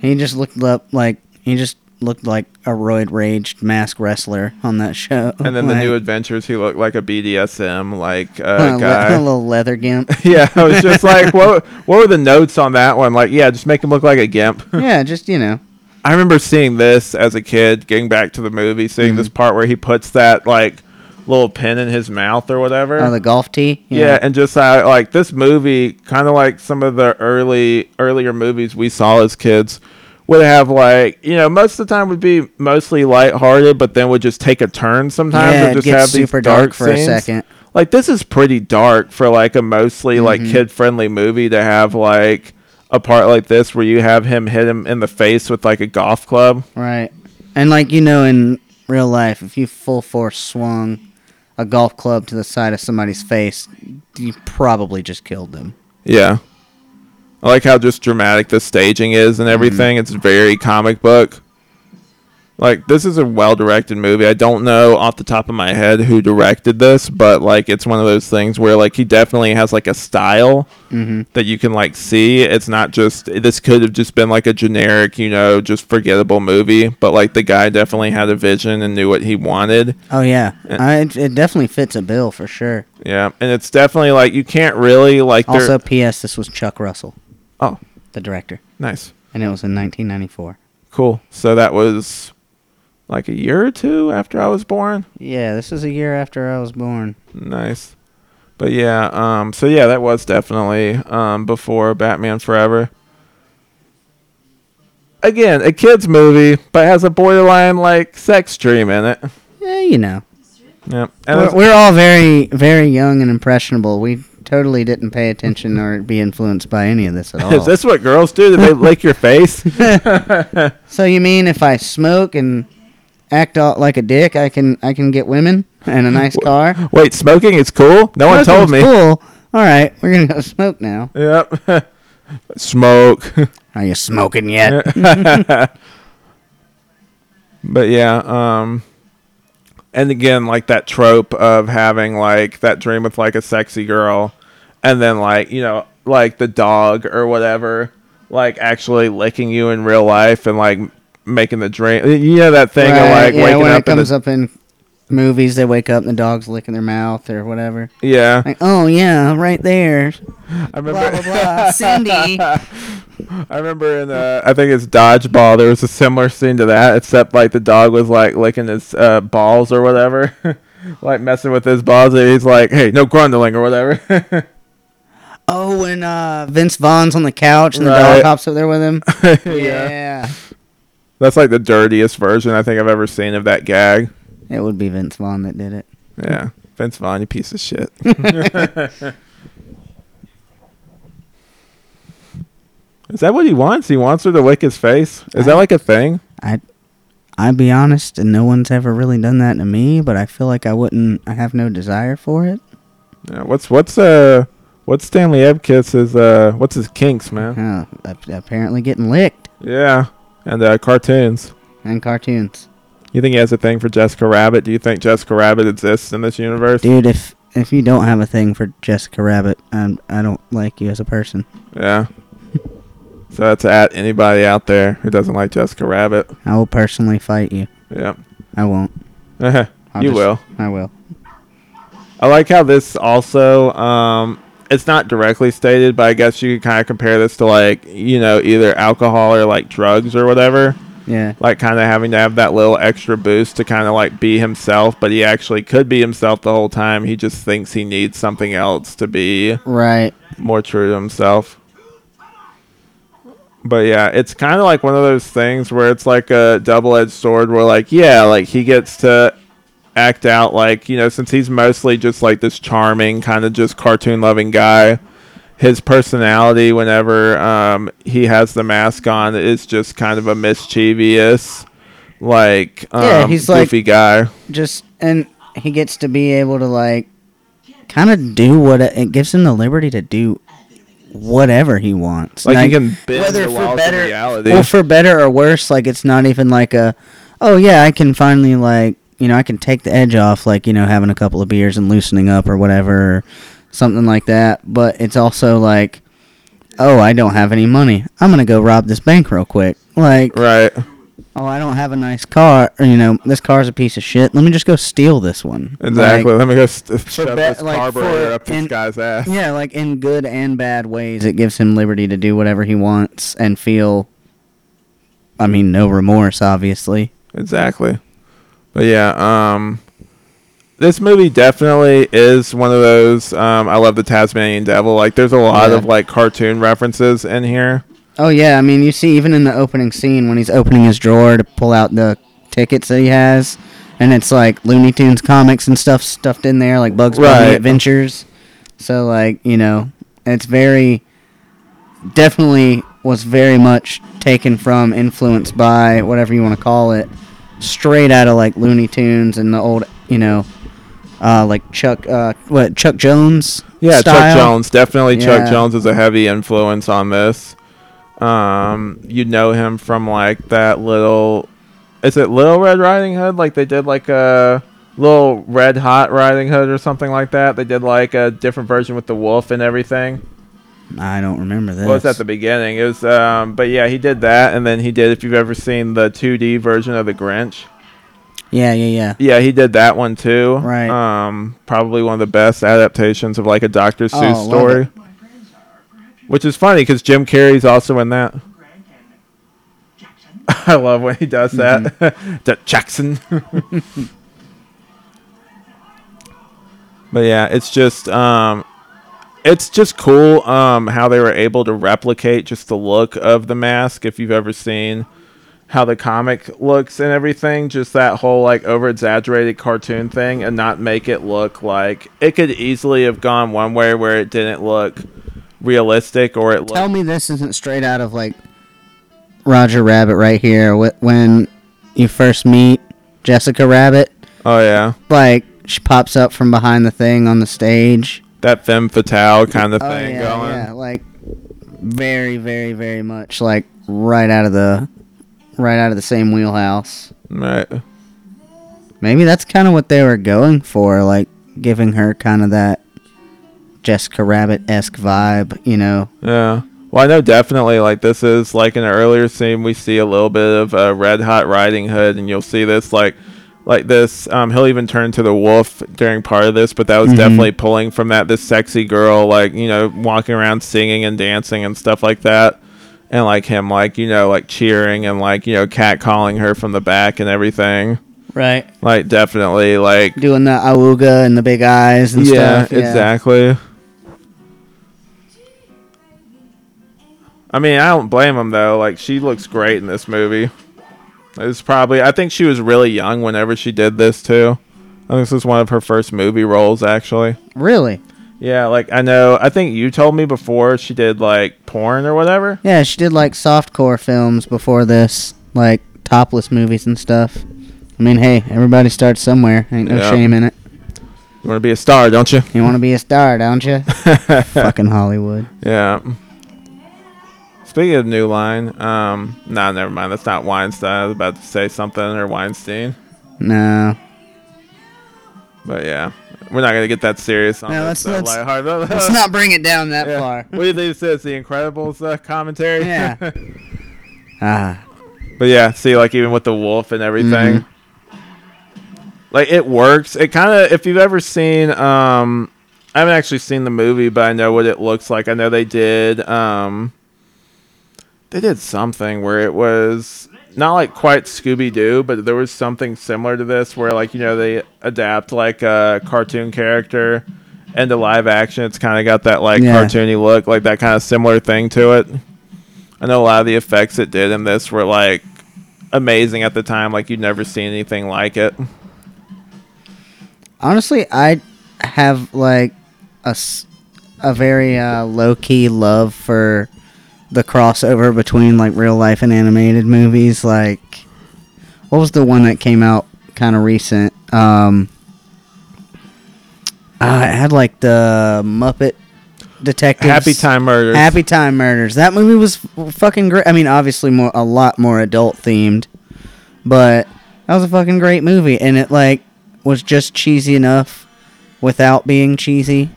he just looked up like he just looked like a roid raged mask wrestler on that show. And then the [laughs] new adventures, he looked like a BDSM like a uh, [laughs] le- guy. a [laughs] little leather gimp. yeah, I was just like, what? What were the notes on that one? Like, yeah, just make him look like a gimp. yeah, just you know. I remember seeing this as a kid, getting back to the movie, seeing Mm-hmm. this part where he puts that like little pin in his mouth or whatever. Oh, the golf tee. yeah. and just how like this movie, kind of like some of the early earlier movies we saw as kids, would have like you know most of the time would be mostly lighthearted, but then would just take a turn sometimes Yeah, and just gets have these super dark, dark for a second. Like this is pretty dark for like a mostly like Mhm. kid friendly movie to have like a part like this where you have him hit him in the face with like a golf club. Right. And like you know, in real life, if you full force swung a golf club to the side of somebody's face, you probably just killed them. Yeah. I like how just dramatic the staging is and mm-hmm. everything. It's very comic book. Like this is a well directed movie. I don't know off the top of my head who directed this, but like it's one of those things where like he definitely has like a style Mm-hmm. that you can like see. It's not just this could have just been like a generic, you know, just forgettable movie, but like the guy definitely had a vision and knew what he wanted. Oh yeah, Uh, I, it, it definitely fits a bill for sure. Yeah, and it's definitely like you can't really like there- Also, P.S. This was Chuck Russell, Oh, the director, nice. and it was in 1994. Cool. So that was like a year or two after I was born. Yeah, this is a year after I was born. Nice. But yeah, um so yeah, that was definitely um before Batman Forever. Again, a kids movie, but has a borderline like sex dream in it. Yeah, you know, Yeah. And we're, we're all very, very young and impressionable. We totally didn't pay attention or be influenced by any of this at [laughs] all. is this what girls do? Do they lick your face? [laughs] [laughs] So you mean if I smoke and act all like a dick, I can I can get women and a [laughs] nice car? Wait, smoking is cool? No one told Smoking's me. Cool. All right, we're gonna go smoke now. Yep. [laughs] Smoke. [laughs] Are you smoking yet? But yeah, um and again like that trope of having like that dream with like a sexy girl and then like, you know, like the dog or whatever like actually licking you in real life and like making the dream. You know that thing of Right, like yeah, waking when up it in comes the, up in movies, they wake up and the dog's licking their mouth or whatever. Yeah. Like, oh yeah, right there. I remember Blah blah blah. [laughs] Cindy. I remember in uh, I think it's dodgeball. There was a similar scene to that, except like the dog was like licking his uh, balls or whatever, [laughs] like messing with his balls. And he's like, "Hey, no grundling or whatever." [laughs] Oh, when uh, Vince Vaughn's on the couch and the Right. dog hops up there with him. yeah. That's like the dirtiest version I think I've ever seen of that gag. It would be Vince Vaughn that did it. Yeah, Vince Vaughn, you piece of shit. [laughs] Is that what he wants? He wants her to lick his face. Is that like a thing? I, I'd be honest, and no one's ever really done that to me. But I feel like I wouldn't. I have no desire for it. Yeah, what's what's uh what's Stanley Ipkiss's uh what's his kinks, man? Uh, apparently, getting licked Yeah, and uh, cartoons. in cartoons, You think he has a thing for Jessica Rabbit? Do you think Jessica Rabbit exists in this universe? dude. If if you don't have a thing for Jessica Rabbit, I'm, I don't like you as a person. Yeah. so that's at anybody out there who doesn't like Jessica Rabbit. I will personally fight you. Yep. I won't. [laughs] you just- will. I will. I like how this also um it's not directly stated, but I guess you could kind of compare this to like, you know, either alcohol or like drugs or whatever. Yeah. Like kind of having to have that little extra boost to kind of like be himself, but he actually could be himself the whole time. He just thinks he needs something else to be Right. more true to himself. But yeah, it's kind of like one of those things where it's like a double-edged sword where like yeah, like he gets to act out like, you know, since he's mostly just like this charming kind of just cartoon loving guy, his personality whenever um he has the mask on is just kind of a mischievous like um, Yeah, he's like- goofy guy. Just and he gets to be able to like kind of do what it, it gives him the liberty to do whatever he wants. Like he can whether for better reality. or for better or worse. Like it's not even like a oh yeah, I can finally like you know I can take the edge off like you know having a couple of beers and loosening up or whatever, or something like that. But it's also like. Oh, I don't have any money. I'm gonna go rob this bank real quick. Like, right. oh, I don't have a nice car. Or, you know, this car's a piece of shit. Let me just go steal this one. Exactly. Like, Let me go st- shove be- this like, carburetor for- up this in- guy's ass. yeah, like in good and bad ways, it gives him liberty to do whatever he wants and feel. I mean, no remorse, obviously. Exactly. But yeah, um, this movie definitely is one of those. Um, I love the Tasmanian Devil. Like, there's a lot Yeah. of like cartoon references in here. Oh yeah, I mean, you see, even in the opening scene when he's opening his drawer to pull out the tickets that he has, and it's like Looney Tunes comics and stuff stuffed in there, like Bugs Bunny Right. Adventures. So like, you know, it's very definitely was very much taken from, influenced by whatever you want to call it, straight out of like Looney Tunes and the old, you know, uh, like Chuck, uh, what Chuck Jones. Yeah, style. Chuck Jones. Definitely, Chuck Jones is a heavy influence on this. Um, you know him from like that little. Is it Little Red Riding Hood? Like they did like a little Red Hot Riding Hood or something like that. They did like a different version with the wolf and everything. I don't remember this. Well, it's at the beginning. It was, um, but yeah, he did that, and then he did. If you've ever seen the 2D version of the Grinch, yeah, yeah, yeah. yeah, he did that one too. Right. Um, probably one of the best adaptations of like a Dr. Seuss love story. it. My friends are perhaps Which is funny because Jim Carrey's also in that. Grant and Jackson. I love when he does that. [laughs] that Jackson. [laughs] but yeah, it's just um it's just cool um how they were able to replicate just the look of the mask if you've ever seen how the comic looks and everything, just that whole like over exaggerated cartoon thing and not make it look like it could easily have gone one way where it didn't look realistic or it looked Tell me this isn't straight out of like Roger Rabbit right here. When you first meet Jessica Rabbit, Oh yeah. like she pops up from behind the thing on the stage. That femme fatale kind of Oh thing yeah, going. yeah, like very, very, very much like right out of the right out of the same wheelhouse. Right. Maybe that's kind of what they were going for, like giving her kind of that Jessica Rabbit esque vibe, you know? Yeah. Well, I know definitely like this is like in an earlier scene we see a little bit of uh, Red Hot Riding Hood, and you'll see this like like this. Um, he'll even turn to the wolf during part of this, but that was Mhm. definitely pulling from that this sexy girl like you know walking around singing and dancing and stuff like that. And like him, like you know, like cheering and like you know, cat calling her from the back and everything. Right. Like definitely, like Doing the auga and the big eyes and yeah, stuff. Yeah, exactly. I mean, I don't blame him though. Like, she looks great in this movie. It was probably. I think she was really young whenever she did this too. I think this was one of her first movie roles, actually. Really? Yeah, like I know. I think you told me before she did like porn or whatever. Yeah, she did like softcore films before this, like topless movies and stuff. I mean, hey, everybody starts somewhere. Ain't no Yeah. shame in it. You want to be a star, don't you? You want to be a star, don't you? [laughs] Fucking Hollywood. Yeah. Speaking of New Line, um, nah, never mind. That's not Weinstein. I was about to say something or Weinstein, No. but yeah, we're not gonna get that serious on No, let's- uh, let's- lighthearted- [laughs] Let's not bring it down that Yeah. far. What do you think this is? The Incredibles uh, commentary? Yeah. [laughs] Ah. but yeah, see, like even with the wolf and everything, Mm-hmm. like it works. It kind of, if you've ever seen, um, I haven't actually seen the movie, but I know what it looks like. I know they did, um, they did something where it was not like quite Scooby Doo, but there was something similar to this where like you know they adapt like a cartoon character into live action. It's kind of got that like Yeah. cartoony look, like that kind of similar thing to it. I know a lot of the effects it did in this were like amazing at the time. Like you'd never seen anything like it. Honestly, I have like a, a very uh, low key love for the crossover between like real life and animated movies. Like, what was the one that came out kind of recent? Um, uh, it had like the Muppet Detectives. Happy Time Murders. Happy Time Murders. That movie was fucking great. I mean, obviously more a lot more adult themed, but that was a fucking great movie, and it like was just cheesy enough without being cheesy.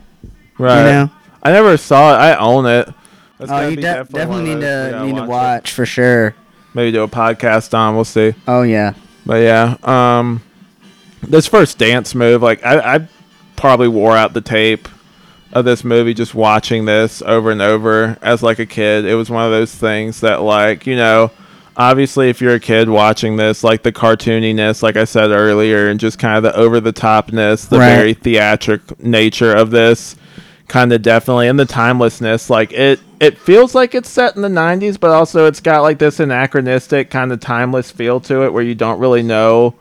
Right. You know? I never saw it. I own it. That's Oh, you de- definitely need to gotta need to watch for sure. Maybe do a podcast on. We'll see. Oh yeah, But yeah, um, this first dance move, like I, I probably wore out the tape of this movie just watching this over and over as like a kid. It was one of those things that like you know, obviously if you're a kid watching this, like the cartooniness, like I said earlier, and just kind of the over the topness, the Right. very theatric nature of this. Kind of definitely, and the timelessness, like it, it feels like it's set in the '90s, but also it's got like this anachronistic kind of timeless feel to it, where you don't really know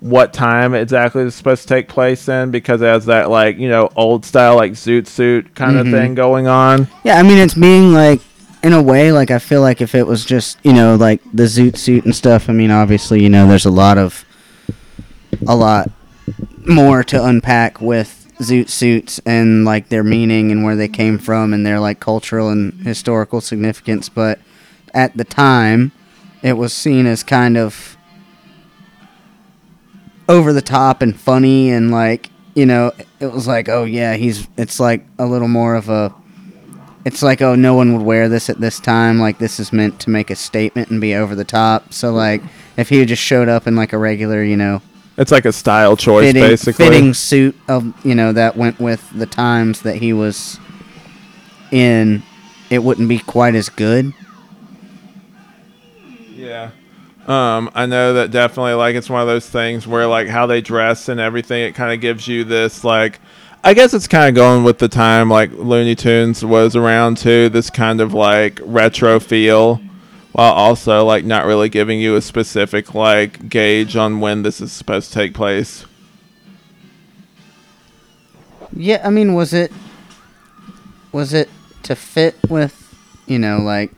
what time exactly it's supposed to take place in because it has that like you know old style like zoot suit kind Mhm. of thing going on. yeah. I mean, it's being like in a way like I feel like if it was just you know like the zoot suit and stuff. I mean, obviously you know there's a lot of a lot more to unpack with zoot suits and like their meaning and where they came from and their like cultural and historical significance. But at the time it was seen as kind of over the top and funny and like you know it was like oh yeah he's it's like a little more of a it's like oh no one would wear this at this time. Like this is meant to make a statement and be over the top. So like if he just showed up in like a regular you know It's like a style choice, fitting, basically. fitting suit of you know that went with the times that he was in it wouldn't be quite as good Yeah. Um, I know that definitely like it's one of those things where like how they dress and everything, it kind of gives you this like, I guess it's kind of going with the time like Looney Tunes was around too. This kind of like retro feel, while also like not really giving you a specific like gauge on when this is supposed to take place. Yeah, I mean, was it was it to fit with, you know, like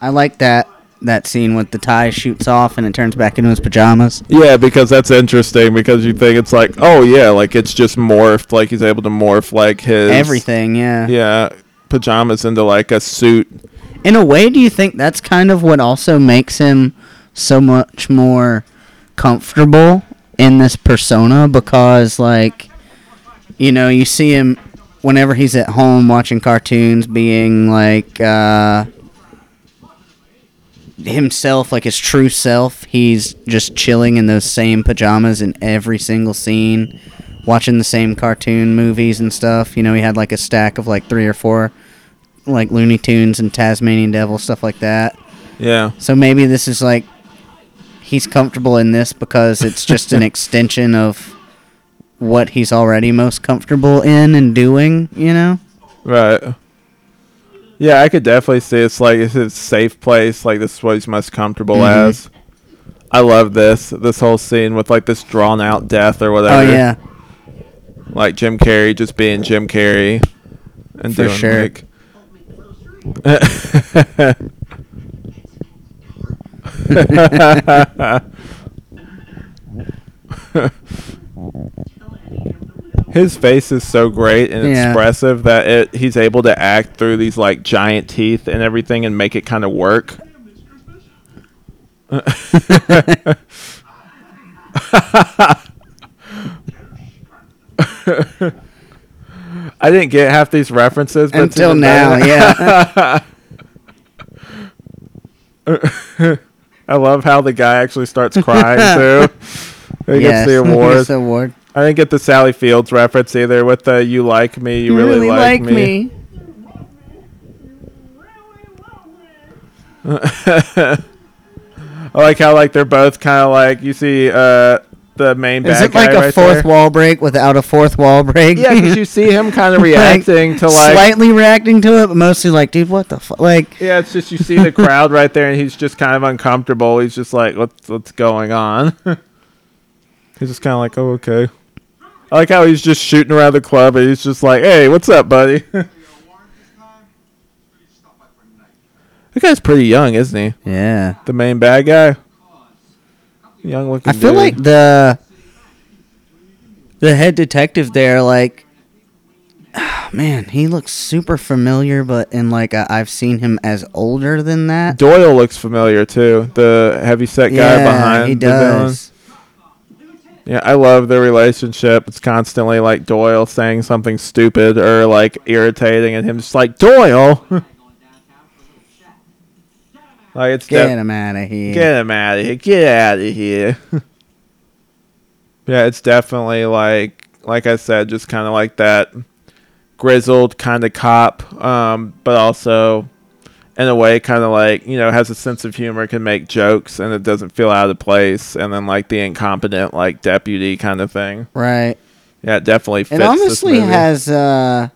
I like that that scene with the tie shoots off and it turns back into his pajamas. Yeah, because that's interesting because you think it's like, oh yeah, like it's just morphed, like he's able to morph like his Everything, yeah. Yeah, pajamas into like a suit. In a way, do you think that's kind of what also makes him so much more comfortable in this persona? Because like you know, you see him whenever he's at home watching cartoons being like uh himself like his true self. He's just chilling in those same pajamas in every single scene watching the same cartoon movies and stuff. You know he had like a stack of like three or four like looney tunes and tasmanian devil stuff like that Yeah. so maybe this is like he's comfortable in this because it's just an [laughs] extension of what he's already most comfortable in and doing, you know? Right. Yeah, I could definitely see it's like it's his safe place. Like this is what he's most comfortable Mhm. as. I love this this whole scene with like this drawn out death or whatever. Oh yeah. like Jim Carrey just being Jim Carrey and For doing sure. like. [laughs] His face is so great and Yeah. expressive that it he's able to act through these like giant teeth and everything and make it kind of work. [laughs] I didn't get half these references but Until now, yeah. [laughs] I love how the guy actually starts crying [laughs] too. He yes. gets the award. Gets the award. I didn't get the Sally Fields reference either with the "You like me, you, really, like, me." [laughs] I like how like they're both kind of like you see uh the main Is bad it like guy a right fourth there. wall break without a fourth wall break? Yeah, because you see [laughs] him kind of reacting to like slightly reacting to it, but mostly like, dude, what the fuck? Like, yeah, it's just you see the crowd right there, and he's just kind of uncomfortable. He's just like, "What's what's going on?" [laughs] he's just kind of like, "Oh, okay." I like how he's just shooting around the club, and he's just like, "Hey, what's up, buddy?" [laughs] that guy's pretty young, isn't he? yeah. The main bad guy, young looking. I feel dude. like the the head detective there, like, [sighs] man, he looks super familiar, but in like i I've seen him as older than that. Doyle looks familiar too. The heavy set guy behind he does. Yeah, I love their relationship. It's constantly like Doyle saying something stupid or like irritating, and him just like Doyle. [laughs] like it's Get def- him out of here. get him out of here. Get out of here. [laughs] yeah, it's definitely like like I said, just kind of like that grizzled kind of cop, um, but also in a way kind of like you know has a sense of humor, can make jokes, and it doesn't feel out of place. And then like the incompetent like deputy kind of thing. right. Yeah, it definitely fits. It honestly has uh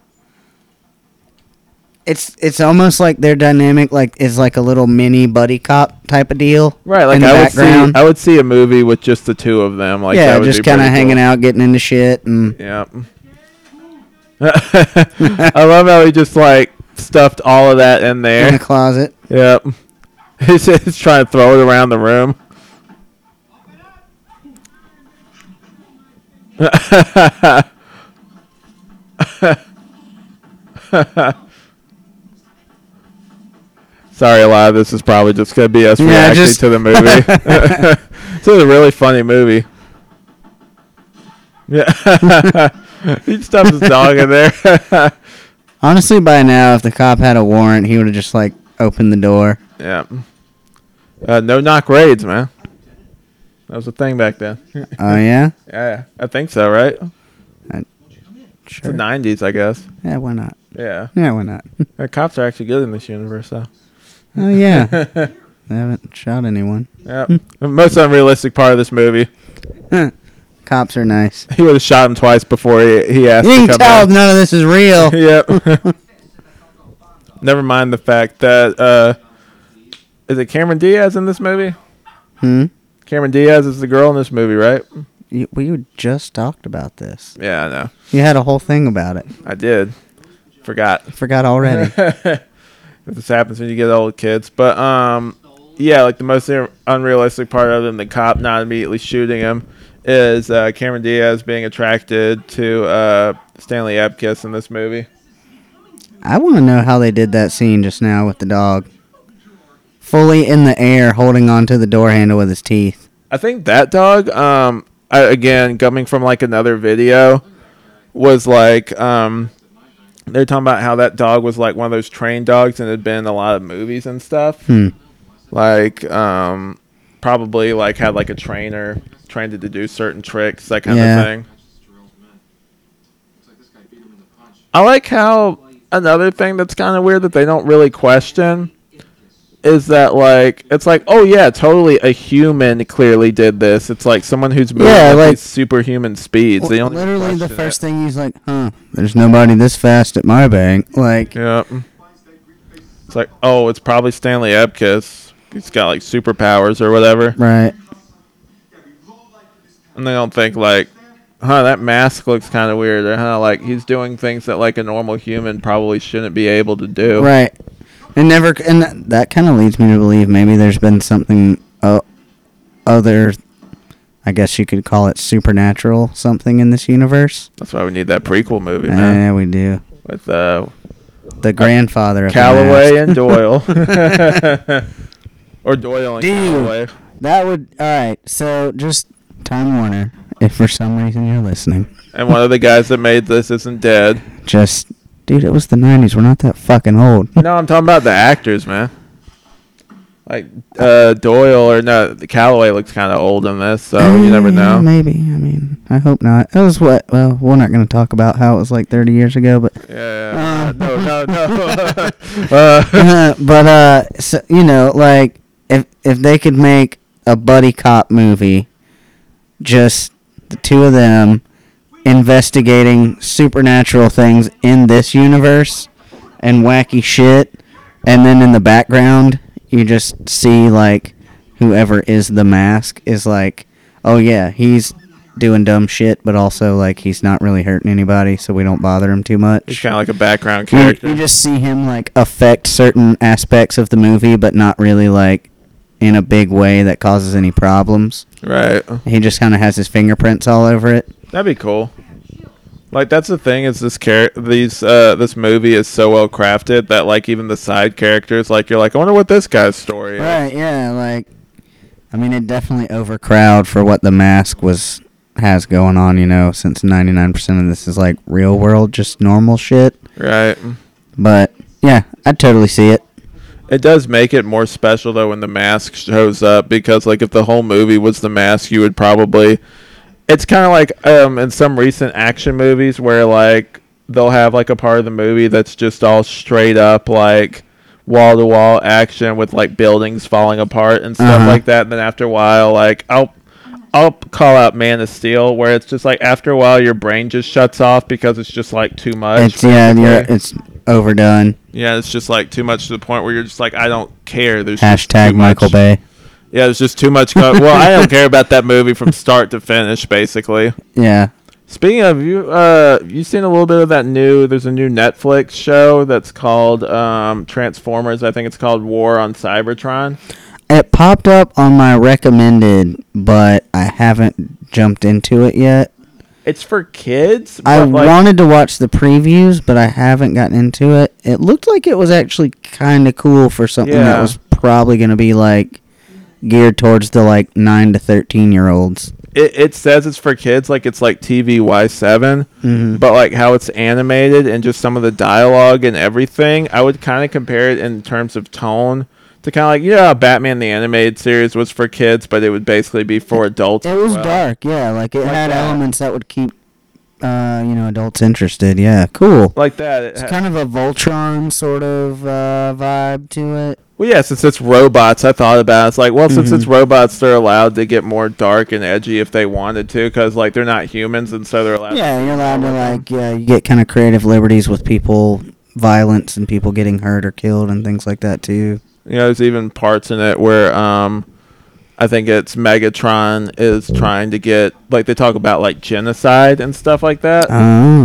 it's it's almost like their dynamic like is like a little mini buddy cop type of deal. right. Like in the I would see, background. I would see a movie with just the two of them. Like yeah, that would just kind of hanging cool. out, getting into shit, and Yep. [laughs] I love how he just like stuffed all of that in there in the closet. Yep. [laughs] He's just trying to throw it around the room. [laughs] Sorry, a lot of this is probably just gonna be us Yeah, reacting just- to the movie. [laughs] [laughs] this is a really funny movie. [laughs] Yeah, he stuffed his dog in there. Honestly, by now, if the cop had a warrant, he would have just like opened the door. yeah, uh, no knock raids, man. That was a thing back then. Oh yeah, Yeah, I think so, right? It's sure. the '90s, I guess. Yeah, why not? Yeah, Yeah, why not? the cops are actually good in this universe, though. Oh yeah, [laughs] they haven't shot anyone. Yeah, most unrealistic part of this movie. Cops are nice. He would have shot him twice before he he asked You to can come tell back. none of this is real. [laughs] yep. Never mind the fact that uh, is it Cameron Diaz in this movie? Hmm. Cameron Diaz is the girl in this movie, right? You, we just talked about this. Yeah, I know. You had a whole thing about it. I did. Forgot. Forgot already. [laughs] this happens when you get old kids. But um, yeah, like the most unrealistic part, other than the cop not immediately shooting him, is uh, Cameron Diaz being attracted to uh, Stanley Ipkiss in this movie. I want to know how they did that scene just now with the dog. Fully in the air, holding onto the door handle with his teeth. I think that dog, um, I, again, coming from like another video, was like um, they're talking about how that dog was like one of those trained dogs and had been in a lot of movies and stuff. Hmm. like um probably like had like a trainer trained it to do certain tricks that kind Yeah. of thing i like how another thing that's kind of weird that they don't really question is that like it's like oh yeah totally a human clearly did this it's like someone who's moving Yeah, at like- these superhuman speeds they don't Literally, the first it. thing he's like, huh, there's nobody this fast at my bank. Like, yeah It's like, oh, it's probably Stanley Ipkiss. He's got like superpowers or whatever, Right. and they don't think like, huh, that mask looks kind of weird, or huh, like he's doing things that like a normal human probably shouldn't be able to do. Right. And never, and that, that kind of leads me to believe maybe there's been something uh, other, I guess you could call it supernatural something in this universe. That's why we need that prequel movie, Yeah, we do. with uh, The grandfather of and Doyle, [laughs] [laughs] or Doyle and Dude. Kellaway. That would all right. So just Time Warner, if for some reason you're listening, And one of the guys that made this isn't dead. just dude, it was the '90s. We're not that fucking old. [laughs] No, I'm talking about the actors, man. Like uh, Doyle or no, Kellaway looks kind of old in this, so you never Eh, know. Maybe. I mean, I hope not. It was what? Well, we're not going to talk about how it was like 30 years ago, but Yeah, [laughs] Uh, no, no, no. [laughs] uh, uh, but uh, so, you know, like if if they could make a buddy cop movie, just the two of them investigating supernatural things in this universe and wacky shit, and then in the background you just see like whoever is the mask is like, oh yeah, he's doing dumb shit, but also like he's not really hurting anybody, so we don't bother him too much. he's kind of like a background You, character. you just see him like affect certain aspects of the movie, but not really like in a big way that causes any problems. right. He just kind of has his fingerprints all over it. That'd be cool. Like that's the thing is this char- these uh this movie is so well crafted that like even the side characters like you're like I wonder what this guy's story is. Right? Yeah. Like, I mean, it definitely overcrowd for what the mask was has going on. You know, since ninety nine percent of this is like real world, just normal shit. Right. But yeah, I'd totally see it. It does make it more special though when the mask shows up because like if the whole movie was the mask, you would probably. It's kind of like um in some recent action movies where like they'll have like a part of the movie that's just all straight up like wall to wall action with like buildings falling apart and stuff Uh-huh. like that. And then after a while, like I'll I'll call out Man of Steel where it's just like after a while your brain just shuts off because it's just like too much. It's yeah, it's overdone. Yeah, it's just like too much to the point where you're just like, I don't care. There's Hashtag Michael much. Bay. Yeah, there's just too much. Co- [laughs] well, I don't care about that movie from start to finish, basically. Yeah. Speaking of you, uh, you seen a little bit of that new? There's a new Netflix show that's called um, Transformers. I think it's called War on Cybertron. It popped up on my recommended, but I haven't jumped into it yet. It's for kids. I like, wanted to watch the previews, but I haven't gotten into it. It looked like it was actually kind of cool for something that was probably going to be like geared towards the like 9 to 13 year olds. it, it says it's for kids, like it's like TVY 7 Mhm. but like how it's animated and just some of the dialogue and everything, I would kind of compare it in terms of tone to kind of like yeah, Batman the animated series was for kids, but it would basically be for adults. It was well. dark, yeah. Like it Like had that. elements that would keep, uh, you know, adults interested. Yeah, cool. like that. It It's ha- kind of a Voltron sort of uh, vibe to it. well, yeah, since it's robots, I thought about it. It's like, well, since Mhm. it's robots, they're allowed to get more dark and edgy if they wanted to, because like they're not humans, and so they're allowed. Yeah, to you're allowed to with them. like, yeah, you get kind of creative liberties with people, violence and people getting hurt or killed and things like that too. You know, there's even parts in it where um, I think it's Megatron is trying to get like they talk about like genocide and stuff like that. Oh.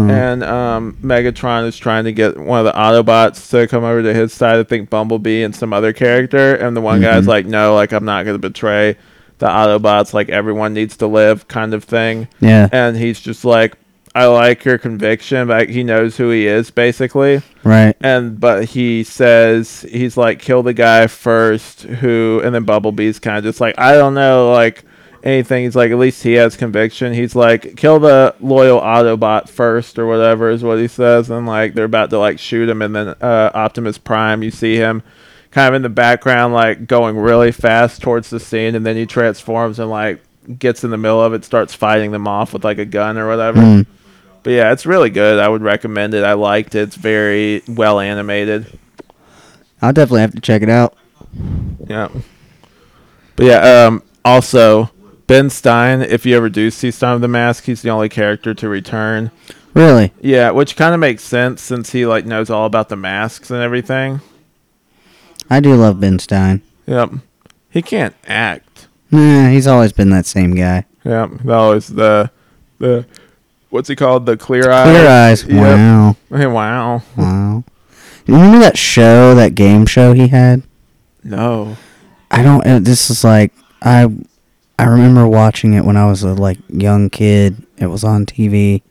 and um, Megatron is trying to get one of the Autobots to come over to his side. I think Bumblebee and some other character, and the one guy's Mhm. like, "No, like I'm not going to betray the Autobots. Like everyone needs to live, kind of thing." yeah. And he's just like, "I like your conviction, but he knows who he is, basically." Right. And but he says he's like, "Kill the guy first who," and then Bumblebee's kind of just like, "I don't know, like." Anything, he's like, at least he has conviction. He's like, kill the loyal Autobot first, or whatever is what he says. And like, they're about to like shoot him, and then uh, Optimus Prime, you see him kind of in the background, like going really fast towards the scene, and then he transforms and like gets in the middle of it, starts fighting them off with like a gun or whatever. Mm. But yeah, it's really good. I would recommend it. I liked it. It's very well animated. I'll definitely have to check it out. Yeah. But yeah, um, also Ben Stein, if you ever do see Son of the Mask, he's the only character to return. Really? Yeah, which kind of makes sense since he like knows all about the masks and everything. I do love Ben Stein. Yep. He can't act. Nah, he's always been that same guy. Yep. That was the the what's he called? The clear eyes. Clear eyes. Yep. Wow. Hey, wow. Wow. You remember that show, that game show he had? No. I don't. uh, This is like I. I remember watching it when I was a like young kid. It was on TV,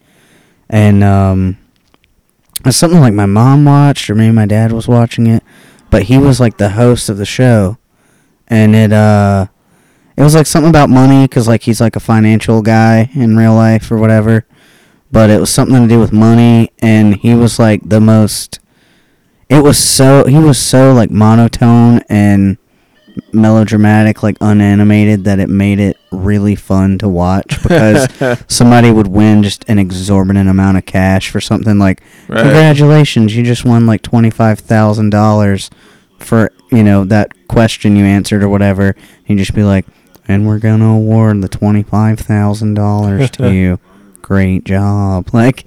and um, it's something like my mom watched or maybe my dad was watching it, but he was like the host of the show, and it uh, it was like something about money because like he's like a financial guy in real life or whatever, but it was something to do with money, and he mm-hmm. was like the most. It was so he was so like monotone and melodramatic, like unanimated, that it made it really fun to watch because [laughs] somebody would win just an exorbitant amount of cash for something like, Right. congratulations, you just won like twenty five thousand dollars for you know that question you answered or whatever. And you'd just be like, and we're gonna award the twenty five thousand dollars to [laughs] you. Great job. [laughs] Like,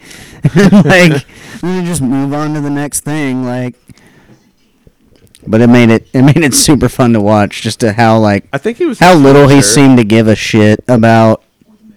like, [laughs] you just move on to the next thing. Like, but it made it it made it super fun to watch just to how like I think he was how little he seemed to give a shit about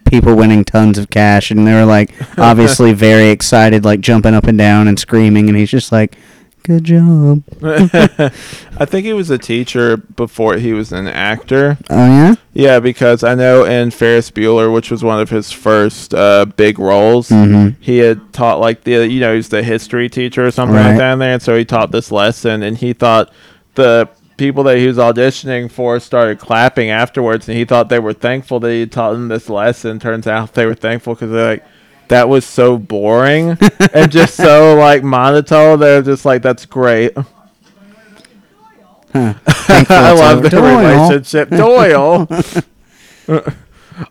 people winning tons of cash and they were like [laughs] obviously very excited like jumping up and down and screaming and he's just like good job [laughs] I think he was a teacher before he was an actor. oh yeah Yeah, because I know in Ferris Bueller, which was one of his first uh, big roles, Mhm. he had taught like the you know he's the history teacher or something Right. like that in there, and so he taught this lesson, and he thought the people that he was auditioning for started clapping afterwards, and he thought they were thankful that he taught them this lesson. Turns out they were thankful because they're like. That was so boring [laughs] and just so like monotone. They're just like, "That's great." huh. [laughs] I love the Doyle. relationship. [laughs] Doyle.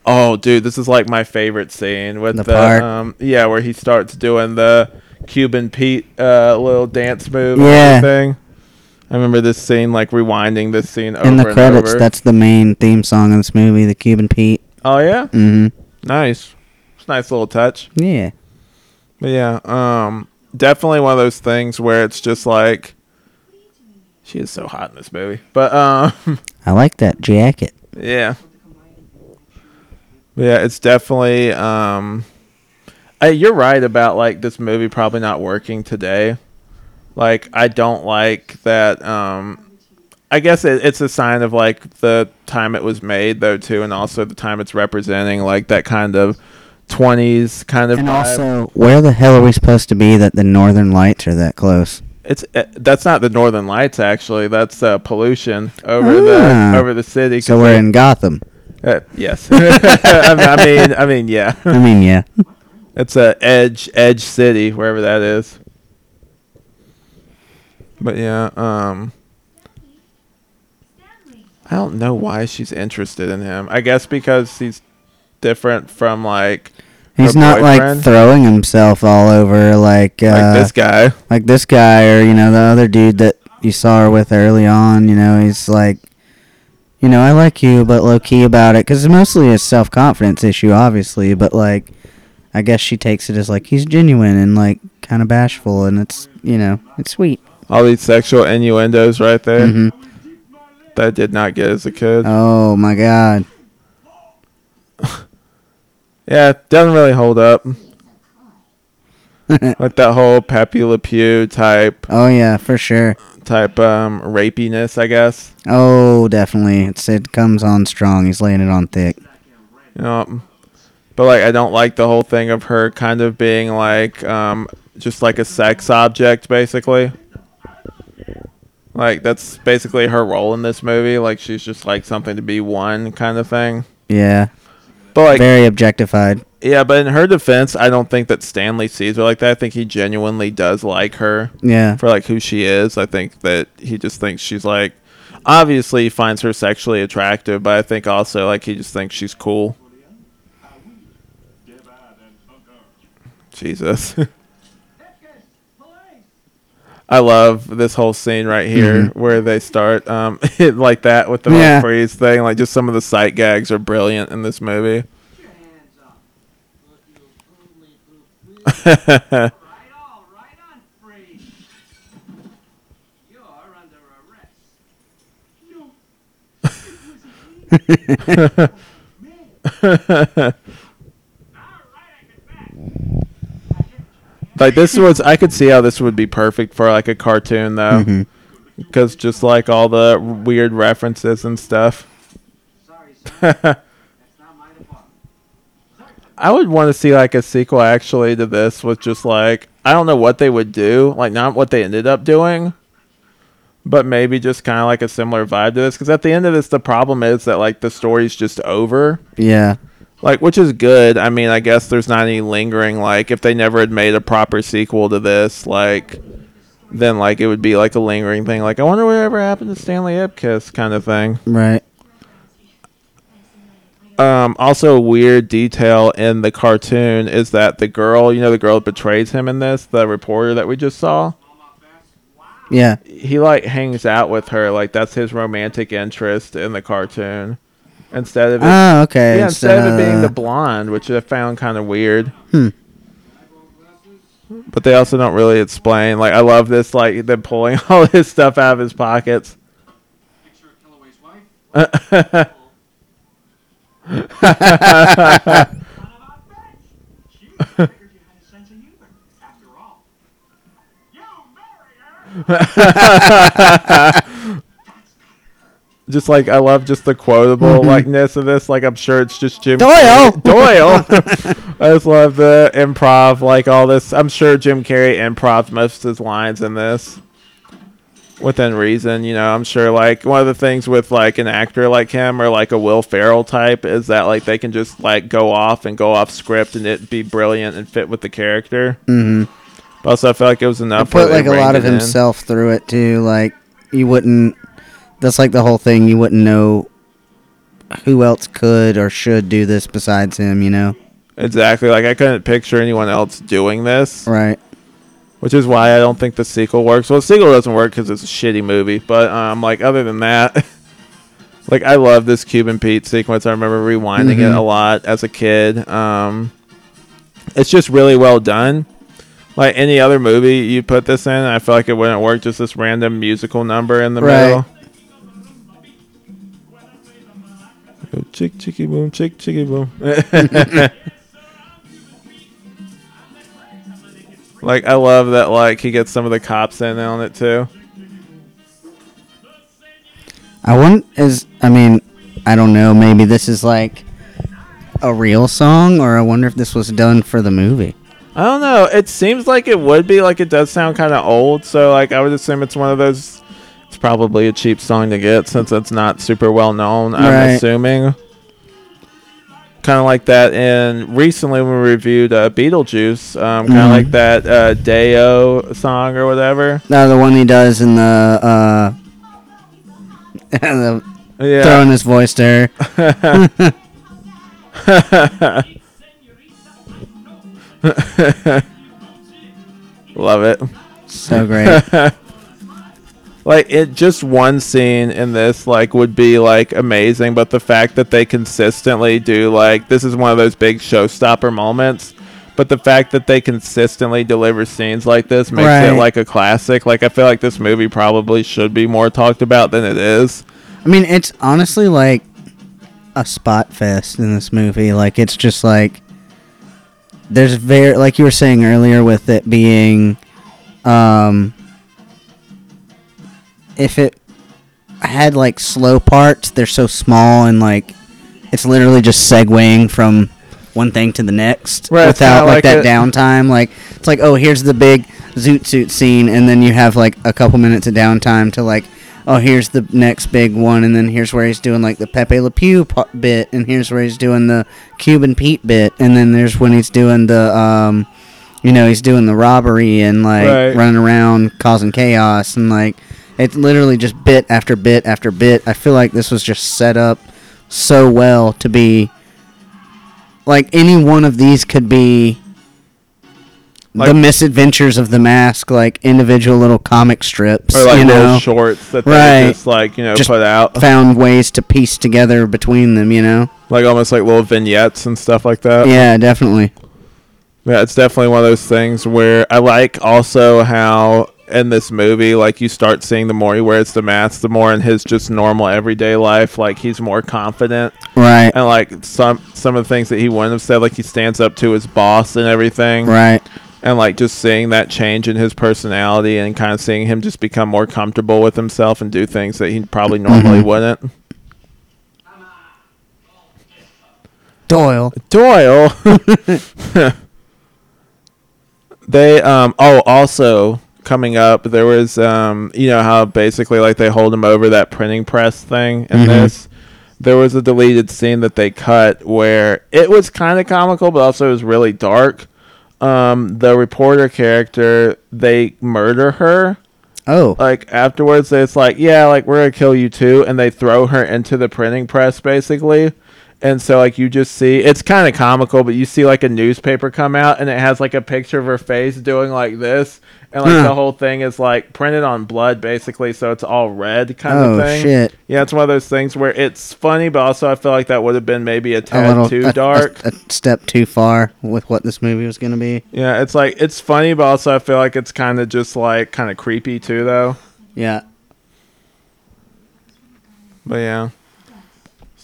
oh, dude, this is like my favorite scene with The the, um yeah, where he starts doing the Cuban Pete uh little dance move Yeah. and everything. I remember this scene like rewinding this scene over and over. in the credits that's the main theme song of this movie the Cuban Pete oh yeah, mm-hmm nice. Nice little touch. yeah But yeah, um, definitely one of those things where it's just like, she is so hot in this movie. But um, [laughs] I like that jacket Yeah. Yeah, it's definitely um I, you're right about like this movie probably not working today. Like I don't like that um I guess it, it's a sign of like the time it was made though too and also the time it's representing like that kind of 20s kind of and vibe. also where the hell are we supposed to be that the northern lights are that close it's uh, that's not the northern lights actually that's uh, pollution over Ah. the over the city. so we're in Gotham Uh, yes. [laughs] I I mean, I mean, yeah. I mean yeah [laughs] It's a edge, edge city, wherever that is. But yeah, um, I don't know why she's interested in him. I guess because he's different from like He's not like throwing himself all over like uh, like this guy. like this guy or you know the other dude that you saw her with early on. You know he's like, you know I like you, but low key about it because it's mostly a self confidence issue, obviously. But like, I guess she takes it as like he's genuine and like kind of bashful, and it's you know it's sweet. All these sexual innuendos right there hmm that I did not get as a kid. Oh my god. Yeah, it doesn't really hold up. [laughs] like that whole Pepe Le Pew type Oh yeah, for sure. type um rapiness, I guess. Oh, definitely. It's it comes on strong. He's laying it on thick. You know, but like I don't like the whole thing of her kind of being like um just like a sex object basically. Like that's basically her role in this movie. Like she's just like something to be won kind of thing. Yeah, But like very objectified. yeah, but in her defense, I don't think that Stanley sees her like that. I think he genuinely does like her Yeah, for like who she is. I think that he just thinks she's like obviously he finds her sexually attractive, but I think also like he just thinks she's cool. Jesus. [laughs] I love this whole scene right mm-hmm. here mm-hmm. where they start um, [laughs] like that with the yeah. freeze thing. Like just some of the sight gags are brilliant in this movie. [laughs] right no. [laughs] Like this was, I could see how this would be perfect for like a cartoon though, mm-hmm. because just like all the weird references and stuff. Sorry, son. That's not my department. I would want to see like a sequel actually to this with just like I don't know what they would do, like not what they ended up doing, but maybe just kind of like a similar vibe to this. Because at the end of this, the problem is that like the story's just over, Yeah. Like which is good. I mean, I guess there's not any lingering like if they never had made a proper sequel to this, like then like it would be like a lingering thing. Like I wonder whatever happened to Stanley Ipkiss kind of thing. Right. Um, also, a weird detail in the cartoon is that the girl, you know, the girl that betrays him in this, the reporter that we just saw, Yeah. he like hangs out with her, like that's his romantic interest in the cartoon, instead of it, Oh, okay. yeah, instead of it being uh, the blonde, which I found kind of weird. Hmm. But they also don't really explain. Like, I love this, like them pulling [laughs] all this stuff out of his pockets. [laughs] [laughs] just like I love just the quotable likeness of this. Like I'm sure it's just Jim Doyle! Carrey- [laughs] Doyle. [laughs] I just love the improv, like all this. I'm sure Jim Carrey improv most of his lines in this. Within reason, you know, I'm sure like one of the things with like an actor like him or like a Will Ferrell type is that like they can just like go off and go off script and it be brilliant and fit with the character. mhm. But also, I feel like it was enough. where put like a lot of it in. himself through it too. Like you wouldn't. That's like the whole thing. You wouldn't know who else could or should do this besides him. You know. Exactly. Like I couldn't picture anyone else doing this. Right. which is why I don't think the sequel works. Well, the sequel doesn't work because it's a shitty movie. But um, like other than that, [laughs] like I love this Cuban Pete sequence. I remember rewinding it Mhm. a lot as a kid. Um, it's just really well done. Like any other movie you put this in, I feel like it wouldn't work. Just this random musical number in the Right. middle. Go Chick chicky boom, chick chicky boom. [laughs] like I love that. Like he gets some of the cops in on it too. I want is. I mean, I don't know. Maybe this is like a real song, or I wonder if this was done for the movie. I don't know. It seems like it would be. Like it does sound kind of old. So like I would assume it's one of those. Probably a cheap song to get since it's not super well known. I'm Right. assuming. Kind of like that. And recently we reviewed uh, Beetlejuice, um, kind of Mhm. like that uh, Day-O song or whatever. No, the one he does in the uh, [laughs] the Yeah. throwing his voice there. [laughs] [laughs] Love it. So great. Like it just one scene in this like would be like amazing but the fact that they consistently do like this is one of those big showstopper moments but the fact that they consistently deliver scenes like this makes it like a classic. Like i feel like this movie probably should be more talked about than it is. I mean, it's honestly like a spot fest in this movie. Like it's just like there's very like you were saying earlier with it being um if it had like slow parts, they're so small and like it's literally just segueing from one thing to the next Right, without like, like that a- downtime. Like it's like oh here's the big zoot suit scene and then you have like a couple minutes of downtime to like oh here's the next big one and then here's where he's doing like the Pepe Le Pew bit and here's where he's doing the Cuban Pete bit and then there's when he's doing the um you know he's doing the robbery and like Right. running around causing chaos and like it's literally just bit after bit after bit. I feel like this was just set up so well to be like any one of these could be the misadventures of the mask, like individual little comic strips. or like you little know, shorts that they Right. just like you know Just put out found ways to piece together between them. You know, like almost like little vignettes and stuff like that yeah, definitely. Yeah, it's definitely one of those things where I like also how in this movie, like you start seeing the more he wears the mask, the more in his just normal everyday life, like he's more confident Right. and like some some of the things that he wouldn't have said, like he stands up to his boss and everything, Right. and like just seeing that change in his personality and kind of seeing him just become more comfortable with himself and do things that he probably normally wouldn't. Doyle. Doyle. [laughs] they um oh also coming up there was um you know how basically like they hold him over that printing press thing in Mhm. this there was a deleted scene that they cut where it was kind of comical but also it was really dark um the reporter character they murder her Oh. like afterwards it's like yeah like we're gonna kill you too and they throw her into the printing press basically and so like you just see it's kind of comical but you see like a newspaper come out and it has like a picture of her face doing like this and like the whole thing is like printed on blood basically so it's all red kind oh of thing shit. yeah it's one of those things where it's funny but also i feel like that would have been maybe a A tad little too a- a- dark A, step too far with what this movie was gonna be. yeah it's like it's funny but also i feel like it's kind of just like kind of creepy too though Yeah. But yeah.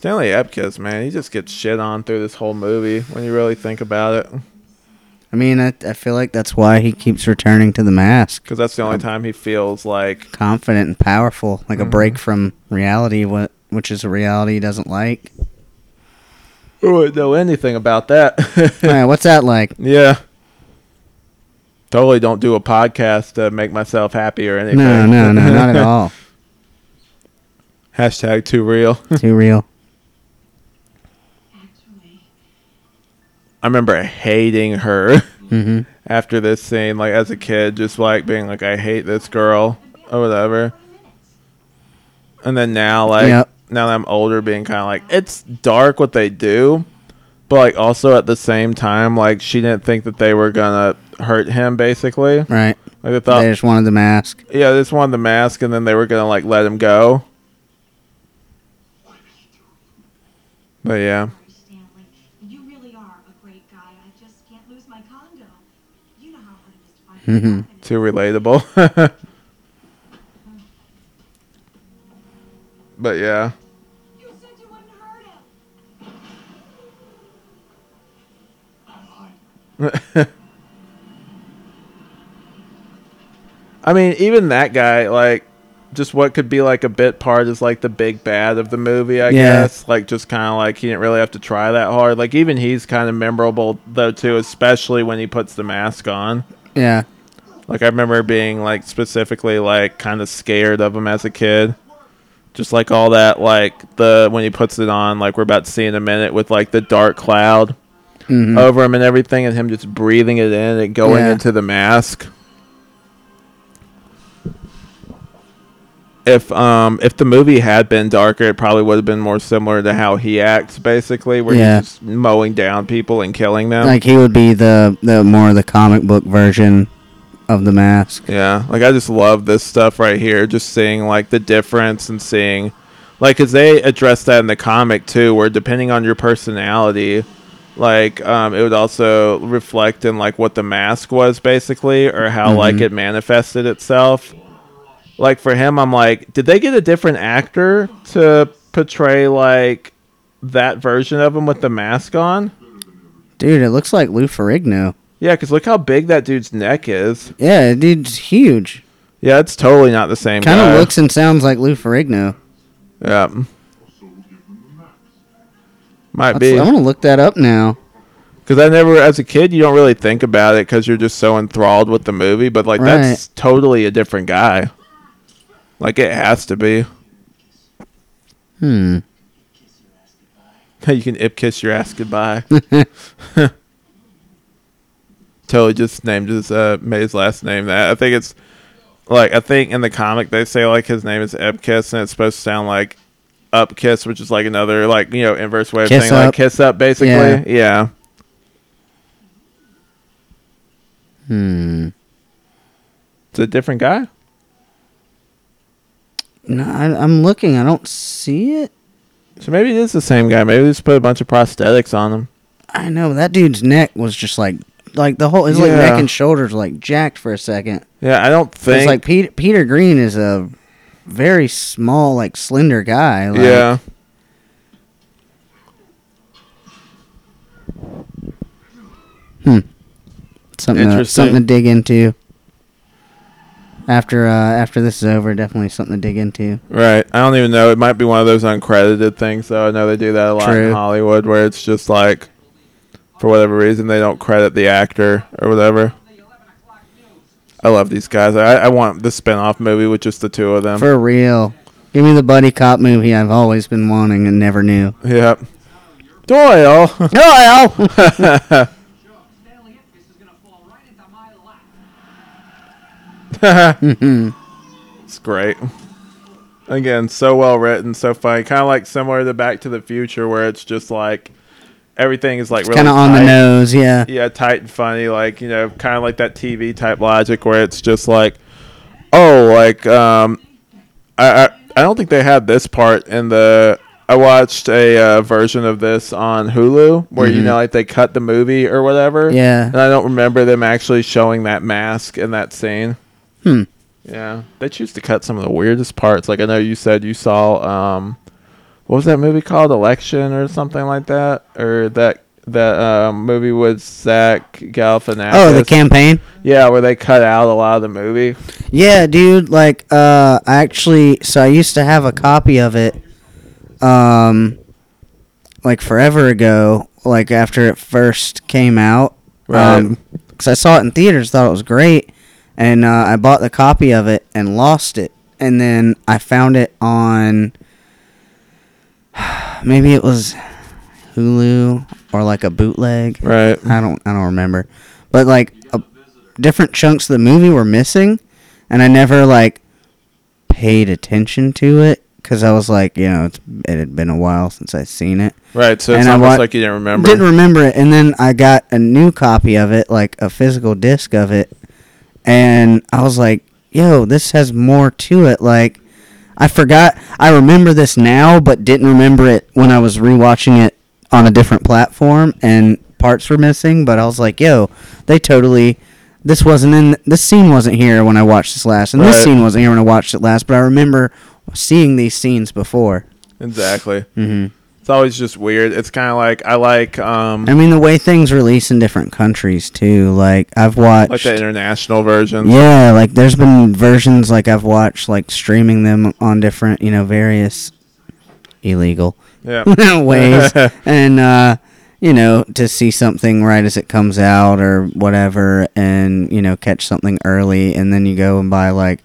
Stanley Ipkiss, man, he just gets shit on through this whole movie when you really think about it. I mean, I, I feel like that's why he keeps returning to the mask. Because that's the only uh, time he feels like. Confident and powerful, like a break mm-hmm. from reality, what which is a reality he doesn't like. I wouldn't know anything about that. [laughs] Alright, what's that like? yeah. Totally don't do a podcast to make myself happy or anything. No, no, no, not at [laughs] all. Hashtag too real. Too real. I remember hating her hmm after this scene, like as a kid, just like being like, I hate this girl or whatever. And then now, like, Yep. now that I'm older, being kind of like, it's dark what they do, but like also at the same time, like she didn't think that they were gonna hurt him, basically. Right. Like they thought, they just wanted the mask. yeah, they just wanted the mask, and then they were gonna like let him go. But yeah, Stanley, you really are a great guy. I just can't lose my condo. You know how hard it is to find Mhm. a job in Mm-hmm. too relatable. [laughs] but yeah. You you wouldn't hurt him. [laughs] I mean, even that guy, like, just what could be like a bit part is like the big bad of the movie, I Yeah. guess. Like, just kind of like he didn't really have to try that hard. Like, even he's kind of memorable though too, especially when he puts the mask on. Yeah. Like, I remember being like specifically like kind of scared of him as a kid. Just like all that, like the when he puts it on, like we're about to see in a minute with like the dark cloud hmm over him and everything, and him just breathing it in and going Yeah. into the mask. If um if the movie had been darker, it probably would have been more similar to how he acts, basically, where Yeah. he's just mowing down people and killing them. Like he would be the the more the comic book version of the mask. yeah, like I just love this stuff right here, just seeing like the difference and seeing, like, cause they address that in the comic too, where depending on your personality, like um, it would also reflect in like what the mask was basically or how like Mhm. it manifested itself like for him i'm like did they get a different actor to portray like that version of him with the mask on Dude, it looks like Lou Ferrigno. Yeah because look how big that dude's neck is Yeah, dude's huge. yeah it's totally not the same Kind of looks and sounds like Lou Ferrigno. yeah might Let's- be I'm gonna look that up now. Because I never, as a kid, you don't really think about it because you're just so enthralled with the movie. But like, that's totally a different guy. Like, it has to be. Hmm. [laughs] you can ip kiss your ass goodbye. [laughs] totally just named his uh made his last name that. I think it's like I think in the comic they say like his name is Ipkiss and it's supposed to sound like up kiss, which is like another like you know inverse way of Kiss saying like kiss up basically. Yeah. yeah. Hmm. It's a different guy. No, I, I'm looking. I don't see it. So maybe it is the same guy. Maybe they just put a bunch of prosthetics on him. I know that dude's neck was just like like the whole his like Yeah. neck and shoulders were, like jacked for a second. Yeah, I don't think. It's like Peter Peter Greene is a very small, like slender guy. Like, yeah. Hmm. Something to, Interesting. something to dig into. After uh, after this is over, definitely something to dig into. Right. I don't even know. It might be one of those uncredited things, though. I know they do that a lot True. in Hollywood, where it's just like, for whatever reason, they don't credit the actor or whatever. I love these guys. I, I want the spin-off movie with just the two of them. For real, give me the buddy cop movie I've always been wanting and never knew. yep. Doyle. Stanley Ipkiss is gonna fall right into my lap. it's great. Again, so well written, so funny. Kind of like similar to Back to the Future, where it's just like everything is like really kind of on the nose, yeah. yeah, tight and funny, like you know, kind of like that TV type logic where it's just like, oh, like um, I I, I don't think they had this part in the. I watched a uh, version of this on Hulu where you know like they cut the movie or whatever. Mm-hmm. Yeah. and I don't remember them actually showing that mask in that scene. Hmm. Yeah, they choose to cut some of the weirdest parts. Like I know you said you saw um, what was that movie called? Election or something like that, or that that um, movie with Zach Galifianakis. Oh, the campaign. Yeah, where they cut out a lot of the movie. Yeah, dude. Like, uh, I actually, so I used to have a copy of it, um, like forever ago, like after it first came out. Right. Um 'cause I saw it in theaters, thought it was great, and uh, I bought the copy of it and lost it, and then I found it on, [sighs] maybe it was Hulu or like a bootleg. Right. I don't I don't remember, but like a, different chunks of the movie were missing, and I never like paid attention to it because I was like, you know, it's, it had been a while since I seen it. Right. So it's And almost wa- like you didn't remember. Didn't remember it, and then I got a new copy of it, like a physical disc of it, and I was like, yo, this has more to it. Like, I forgot. I remember this now, but didn't remember it when I was rewatching it on a different platform, and parts were missing. But I was like, yo, they totally. This wasn't in. This scene wasn't here when I watched this last, and this scene wasn't here when I watched it last. But I remember seeing these scenes before. exactly. hmm It's always just weird. It's kind of like I like um I mean, the way things release in different countries too. Like I've watched. like the international version. Yeah, like there's been versions like I've watched like streaming them on different, you know, various illegal Yeah. [laughs] ways [laughs] and uh you know, to see something right as it comes out or whatever and, you know, catch something early and then you go and buy like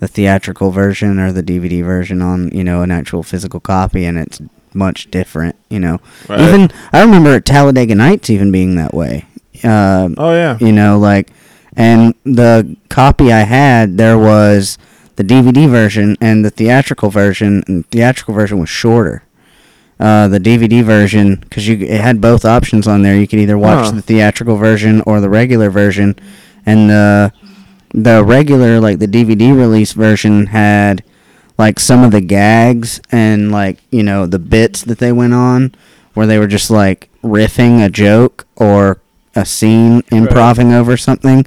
the theatrical version or the DVD version on, you know, an actual physical copy and it's much different, you know. Right. Even I remember Talladega Nights even being that way. Um Oh yeah. you know like and the copy i had there was the dvd version and the theatrical version and the theatrical version was shorter uh, the dvd version because you it had both options on there you could either watch Huh. the theatrical version or the regular version and the the regular like the dvd release version had like some of the gags and like you know the bits that they went on where they were just like riffing a joke or a scene improving over something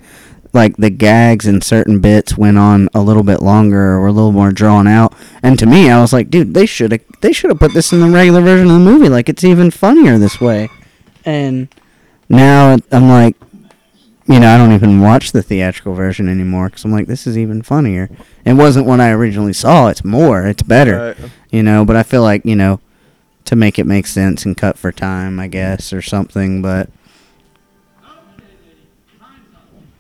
like the gags and certain bits went on a little bit longer or were a little more drawn out. And to me i was like dude they should have they should have put this in the regular version of the movie. Like it's even funnier this way. And now i'm like you know i don't even watch the theatrical version anymore because i'm like this is even funnier it wasn't what i originally saw it's more it's better Right. you know but i feel like you know to make it make sense and cut for time i guess or something but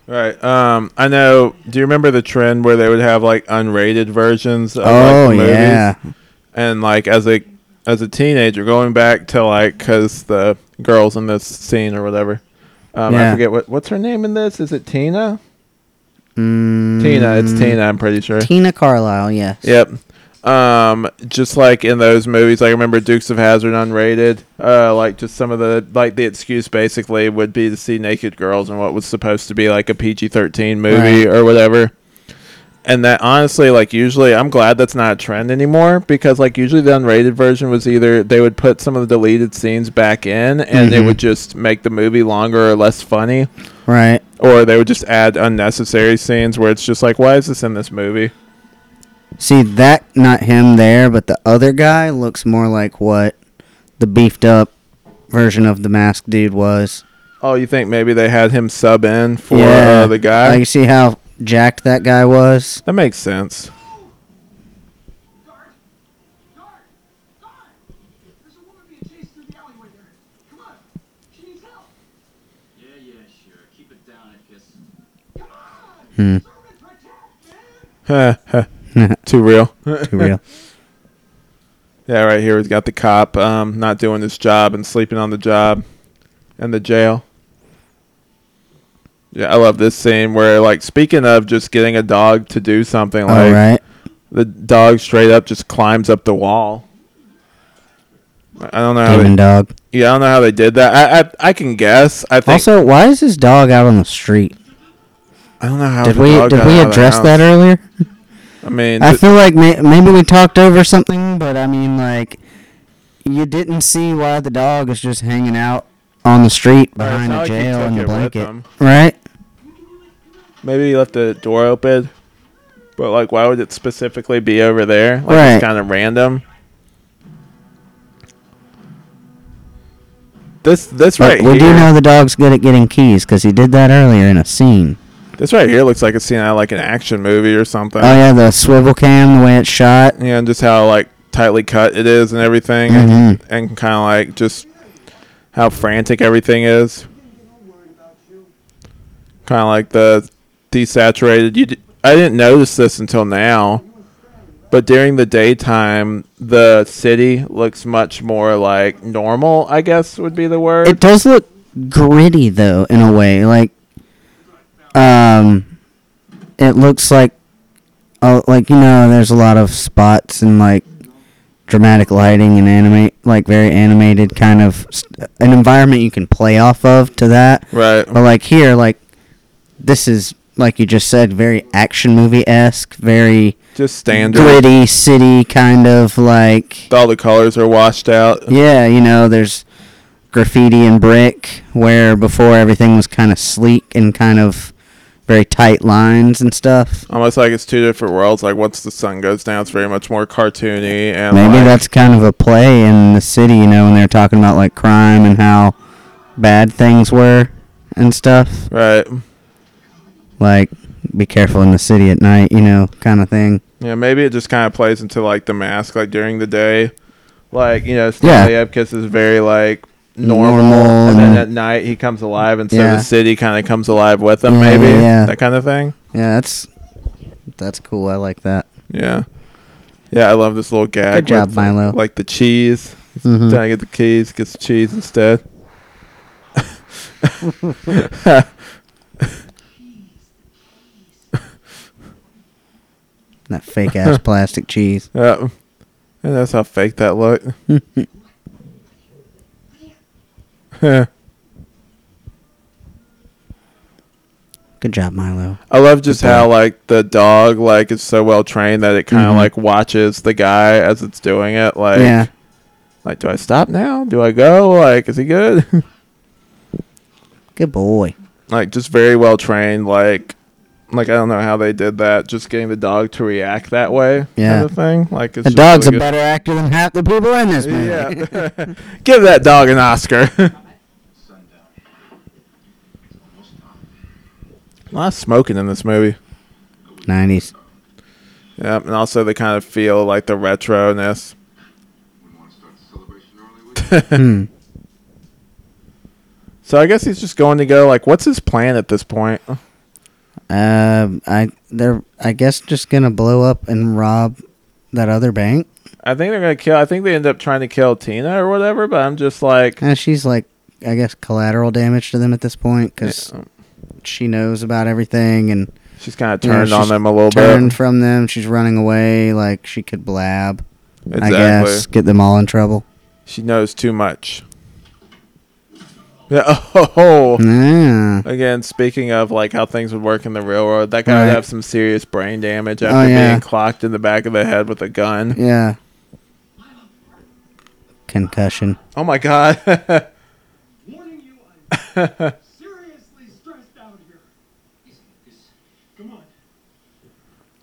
Right. Um, I know. Do you remember the trend where they would have like unrated versions of oh like, movies? yeah And like as a as a teenager, going back to like because the girls in this scene or whatever. Um, I forget what what's her name in this. Is it Tina? mm, Tina. It's Tina. I'm pretty sure. tina carlyle yes Yep. Um, just like in those movies, I remember Dukes of Hazzard unrated. Uh, like just some of the like the excuse basically would be to see naked girls in what was supposed to be like a PG-13 movie Right. or whatever. And that honestly, like usually, I'm glad that's not a trend anymore because like usually the unrated version was either they would put some of the deleted scenes back in and it Mhm. would just make the movie longer or less funny, Right. or they would just add unnecessary scenes where it's just like, why is this in this movie? See that not him there, but the other guy looks more like what the beefed up version of the masked dude was. Oh, you think maybe they had him sub in for uh, the guy? Like, you see how jacked that guy was? that makes sense. Hmm. Serve and protect, man! Too real. Too real. [laughs] Yeah, right here we've got the cop um, not doing his job and sleeping on the job and the jail. Yeah, I love this scene where, like, speaking of just getting a dog to do something, like right. the dog straight up just climbs up the wall. I don't know. How Demon they, dog. yeah, I don't know how they did that. I I, I can guess. I think. Also, why is this dog out on the street? I don't know how. Did we did we out of the address that earlier? [laughs] I mean, I th- feel like may, maybe we talked over something, but I mean, like, you didn't see why the dog is just hanging out on the street behind a jail in the blanket, right? Maybe he left the door open, but like, why would it specifically be over there? Like, Right. it's kind of random. This this But right we here, do know the dog's good at getting keys because he did that earlier in a scene. this right here looks like a scene out of like an action movie or something. Oh yeah, the swivel cam, the way it's shot. Yeah, and just how like tightly cut it is and everything, and, mm-hmm. and kind of like just how frantic everything is. Kind of like the desaturated. You, d- I didn't notice this until now, but during the daytime, the city looks much more like normal. I guess would be the word. It does look gritty though, in a way. Like, um, it looks like, oh, like you know, there's a lot of spots and like dramatic lighting and animate, like very animated kind of st- an environment you can play off of to that. right. But like here, like this is like you just said, very action movie esque, very Just standard. gritty city kind of like All the colors are washed out. yeah, you know, there's graffiti and brick where before everything was kind of sleek and kind of very tight lines and stuff. Almost like it's two different worlds. Like once the sun goes down, it's very much more cartoony and Maybe like- that's kind of a play in the city, you know, when they're talking about like crime and how bad things were and stuff. right. Like be careful in the city at night, you know, kind of thing. Yeah, maybe it just kind of plays into like the mask, like during the day, like you know, Stanley Ipkiss is very like normal, Normal and then at night he comes alive, and so Yeah. the city kind of comes alive with him, Yeah, maybe yeah, yeah. that kind of thing. Yeah, that's that's cool. I like that. Yeah, yeah, I love this little gag. Good job, with, Milo. Like the cheese, Mhm. trying to get the keys, gets the cheese instead. [laughs] [laughs] That fake ass [laughs] plastic cheese. Yeah, and that's how fake that looked. [laughs] Good job, Milo. I love just how like the dog like is so well trained that it kind of Mhm. like watches the guy as it's doing it. Like, yeah. like do I stop now? Do I go? Like, is he good? [laughs] Good boy. like, just very well trained. Like, like I don't know how they did that. Just getting the dog to react that way. Yeah. kind of thing. Like, it's The dog's really a better actor than half the people in this movie. Yeah, [laughs] give that dog an Oscar. Sundown. It's [laughs] a lot of smoking in this movie. 90s. Yeah, and also they kind of feel like the retro ness. We want to start the celebration early with Hmm. [laughs] So I guess he's just going to go. Like, what's his plan at this point? Um, I they're I guess just gonna blow up and rob that other bank. I think they're gonna kill. I think they end up trying to kill Tina or whatever. But I'm just like, And she's like, I guess collateral damage to them at this point because yeah, she knows about everything and she's kind of you know, turned on them a little turned bit. from them. She's running away like she could blab. Exactly. I guess get them all in trouble. She knows too much. [laughs] Yeah. Oh. Again, speaking of like how things would work in the real world, that guy right. would have some serious brain damage after oh, yeah. being clocked in the back of the head with a gun. Yeah. Concussion. Oh my god. [laughs] Seriously stressed out here. Come on.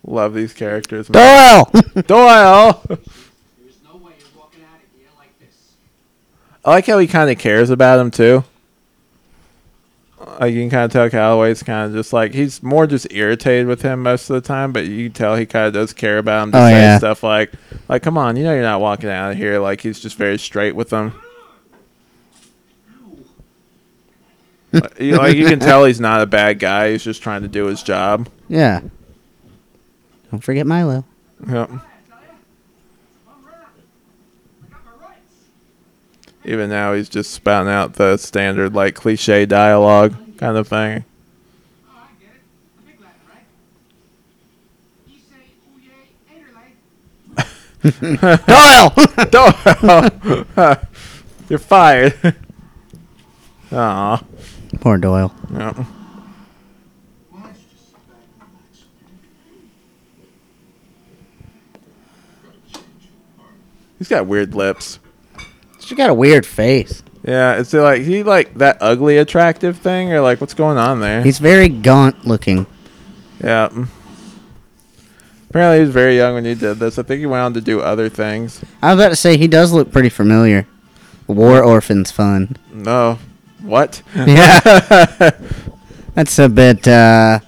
Love these characters. Man. Doyle. [laughs] Doyle. I like how he kind of cares about him too. Like you can kind of tell Kellaway's kind of just like he's more just irritated with him most of the time, but you can tell he kind of does care about him. To Oh, say yeah. stuff like, like come on, you know you're not walking out of here. Like he's just very straight with them. Like, you- like you can tell he's not a bad guy. He's just trying to do his job. yeah. Don't forget Milo. Yep. I'm around. I got my rights. Even now, he's just spouting out the standard like cliche dialogue kind of thing. Oh, I get it. The big Latin, right? You say, ooh yay, ain't Doyle. [laughs] Doyle, [laughs] you're fired. [laughs] Aw. Poor Doyle. Yep. Why don't you just sit back and relax, okay? Gotta change your heart. He's got weird lips. She got a weird face. Yeah, is it like he like that ugly attractive thing or like what's going on there? He's very gaunt looking. yeah. Apparently he was very young when he did this. I think he went on to do other things. I was about to say he does look pretty familiar. War Orphans fun. No. What? Yeah. [laughs] That's a bit uh,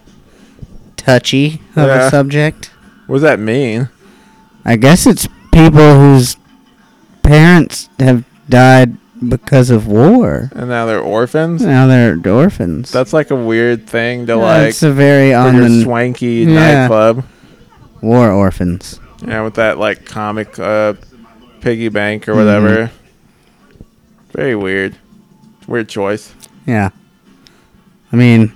touchy of Yeah. a subject. what does that mean? I guess it's people whose parents have died because of war. And now they're orphans? Now they're orphans. That's like a weird thing to like it's a very on the swanky Yeah. nightclub. war orphans. Yeah, with that like comic uh, piggy bank or whatever. Very weird. Weird choice. Yeah. I mean,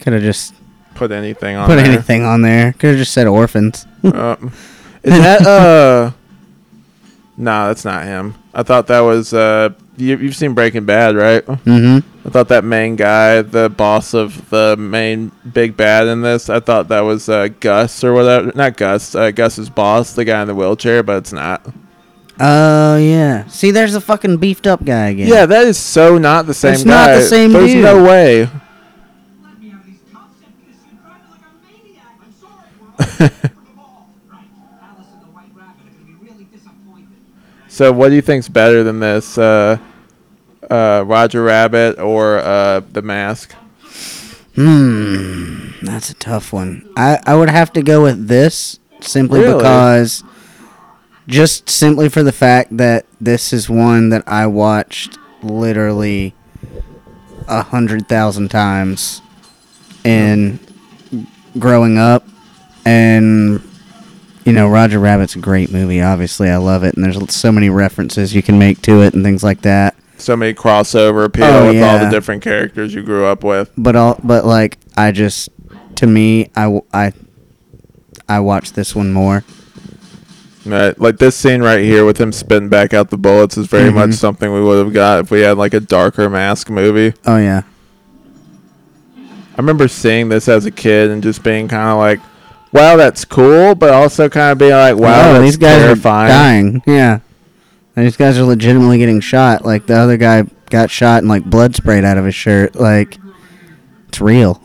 could have just Put anything on put there. anything on there. Could have just said orphans. Uh, is that [laughs] uh? Nah, that's not him. I thought that was uh. You, you've seen Breaking Bad, right? mm-hmm. I thought that main guy, the boss of the main big bad in this, I thought that was uh, Gus or whatever. Not Gus. Uh, Gus's boss, the guy in the wheelchair, but it's not. Oh yeah. See, there's a fucking beefed up guy again. Yeah, that is so not the same guy. It's guy. not the same There's dude. no way. [laughs] So, what do you think's better than this? Uh, uh, Roger Rabbit or uh, The Mask? Hmm. That's a tough one. I I would have to go with this simply Really? because, just simply for the fact that this is one that I watched literally a hundred thousand times in growing up, and you know Roger Rabbit's a great movie. Obviously, I love it, and there's so many references you can make to it and things like that. So many crossover appeal Oh, with all the different characters you grew up with. but all but like I just to me I, I, I watch this one more. Right, like this scene right here with him spitting back out the bullets is very much Mhm. something we would have got if we had like a darker mask movie. Oh yeah. I remember seeing this as a kid and just being kind of like, "Wow, that's cool," but also kind of be like, "Wow, these guys terrifying." are dying. Yeah. These guys are legitimately getting shot. Like the other guy got shot and like blood sprayed out of his shirt. Like it's real.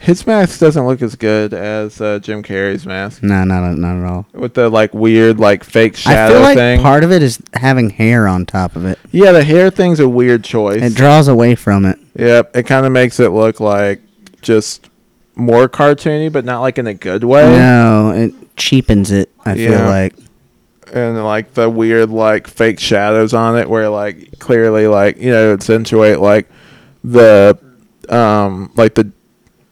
His mask doesn't look as good as uh, Jim Carrey's mask No, not not at all. with the like weird like fake I shadow feel like thing. part of it is having hair on top of it. yeah, the hair thing's a weird choice. It draws away from it. Yep, it kind of makes it look like just more cartoony, but not like in a good way. No, it cheapens it. I feel Yeah. like. and like the weird like fake shadows on it where like clearly like you know accentuate like the um like the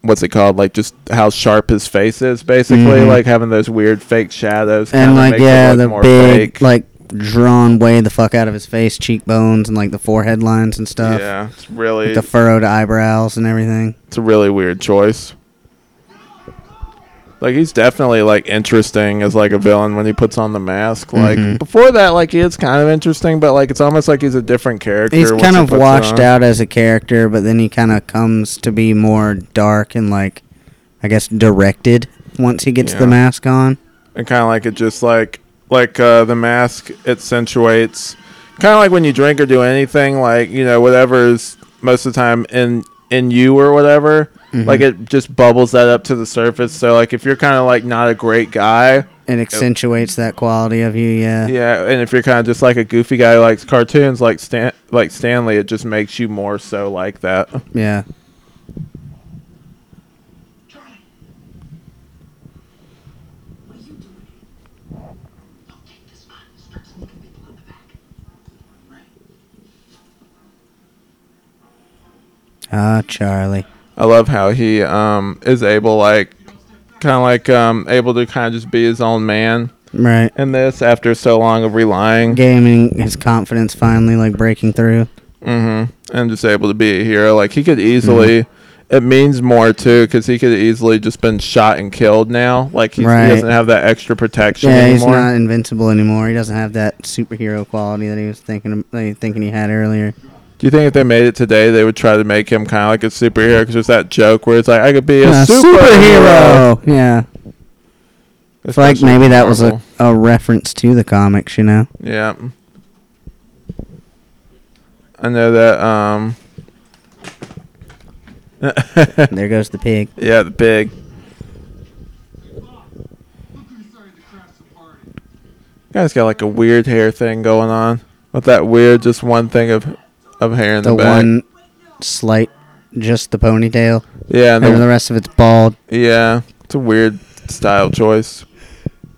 what's it called like just how sharp his face is basically Mhm. like having those weird fake shadows and like makes it yeah, look the more big fake. like drawn way the fuck out of his face, cheekbones, and like the forehead lines and stuff. yeah it's really Like the furrowed eyebrows and everything. it's a really weird choice like he's definitely like interesting as like a villain when he puts on the mask like Mhm. before that like he is kind of interesting but like it's almost like he's a different character He's kind of it washed out as a character, but then he kind of comes to be more dark and like, I guess, directed once he gets Yeah. the mask on. and kind of like it just like like uh, the mask accentuates kind of like when you drink or do anything like you know whatever's most of the time in in you or whatever Like it just bubbles that up to the surface. So like if you're kind of like not a great guy, It accentuates that quality of you. Yeah. yeah, and if you're kind of just like a goofy guy who likes cartoons like Stan like Stanley, it just makes you more so like that. Yeah. Charlie. What are you doing here? Don't take this man. Start sneaking people in the back. Right. Ah, Charlie. I love how he um is able like kind of like um able to kind of just be his own man Right. in this after so long of relying Gaming his confidence finally like breaking through. Mm-hmm. And just able to be a hero. Like he could easily. It means more too, because he could easily just been shot and killed now. Like he's, Right. he doesn't have that extra protection Yeah, he's not invincible anymore. He doesn't have that superhero quality that he was thinking he thinking he had earlier. Do you think if they made it today, they would try to make him kind of like a superhero? Because there's that joke where it's like, I could be a superhero. Yeah. It's like Especially maybe that was a, Marvel. a reference to the comics, you know? Yeah. I know that. Um. [laughs] There goes the pig. yeah, the pig. Look who decided to crash the party. Guy's got like a weird hair thing going on with that weird, just one thing of of hair in the, The back. one slight, just the ponytail. yeah, and And the the, rest of it's bald. yeah, it's a weird style choice.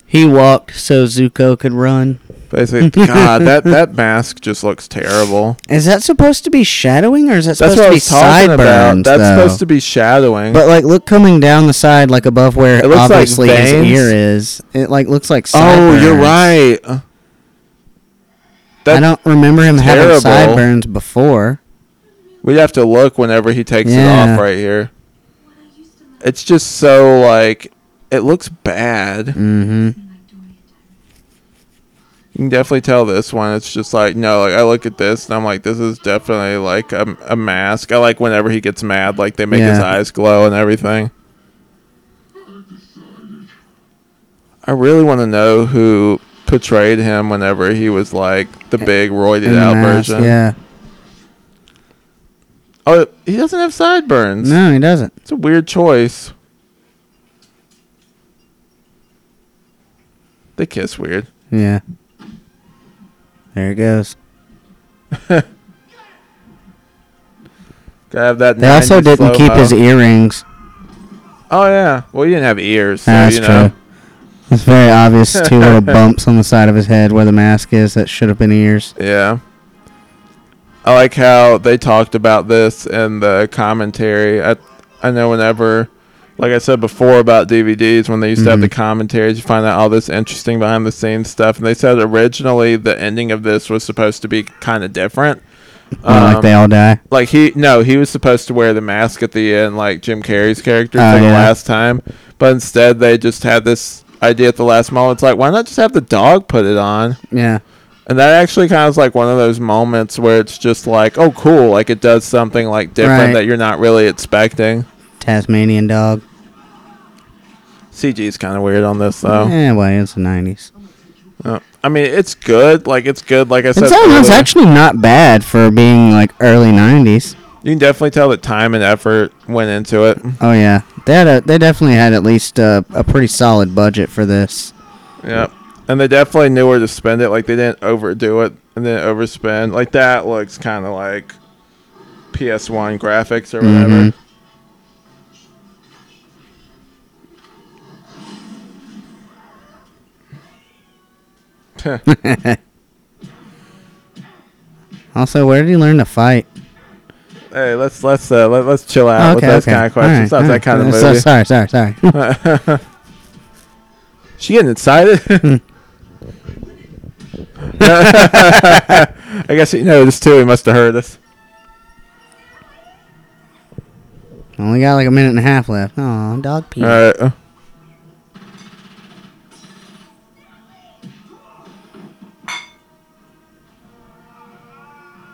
He walked so Zuko could run. Basically, [laughs] God, that that mask just looks terrible. Is that supposed to be shadowing or is that That's supposed what to be was talking about. sideburns? That's though? supposed to be shadowing. But like, look coming down the side, like above where It looks like obviously his ear is. It like looks like. oh, you're right. I don't remember him having terrible. sideburns before. we'd have to look whenever he takes it Yeah. off right here. When I used to live It's just so like it looks bad. Mm-hmm. in like Dorian You can definitely tell this one. It's just like no, like I look at this and I'm like, this is definitely like a, a mask. I like whenever he gets mad, like they make his Yeah. eyes glow and everything. I really want to know who portrayed him whenever he was like the big roided out mask, version. Yeah. Oh, he doesn't have sideburns. No, he doesn't. It's a weird choice. They kiss weird. Yeah. There it goes. [laughs] Gotta have that. They also didn't keep his earrings. Oh yeah. Well, he didn't have ears, so That's you know. true. It's very obvious. [laughs] Two little bumps on the side of his head where the mask is. That should have been ears. Yeah. I like how they talked about this in the commentary. I I know whenever, like I said before about DVDs, when they used to have the Mhm. commentaries, you find out all this interesting behind the scenes stuff. And they said originally the ending of this was supposed to be kind of different. Oh, like Um, they all die. like he no he was supposed to wear the mask at the end like jim carrey's character Oh, for the yeah. last time but instead they just had this idea at the last moment it's like why not just have the dog put it on Yeah. and that actually kind of is like one of those moments where it's just like oh cool like it does something like different Right. that you're not really expecting Tasmanian dog. cg is kind of weird on this though Yeah, well, it's the 90s. Uh, i mean it's good like it's good like i said It's, it's earlier. actually not bad for being like early 90s. You can definitely tell that time and effort went into it Oh, yeah. They, had a, they definitely had at least a, a pretty solid budget for this. Yep. And they definitely knew where to spend it. Like they didn't overdo it and then overspend. Like that looks kind of like PS1 graphics or whatever. Mhm. [laughs] [laughs] Also, where did he learn to fight? Hey, let's let's uh, let, let's chill out with those kind of questions. All right, that kind all of right. So- sorry, sorry, sorry. [laughs] she getting excited. [laughs] I guess he noticed too. He must have heard us. Only got like a minute and a half left. Oh, dog pee. All right.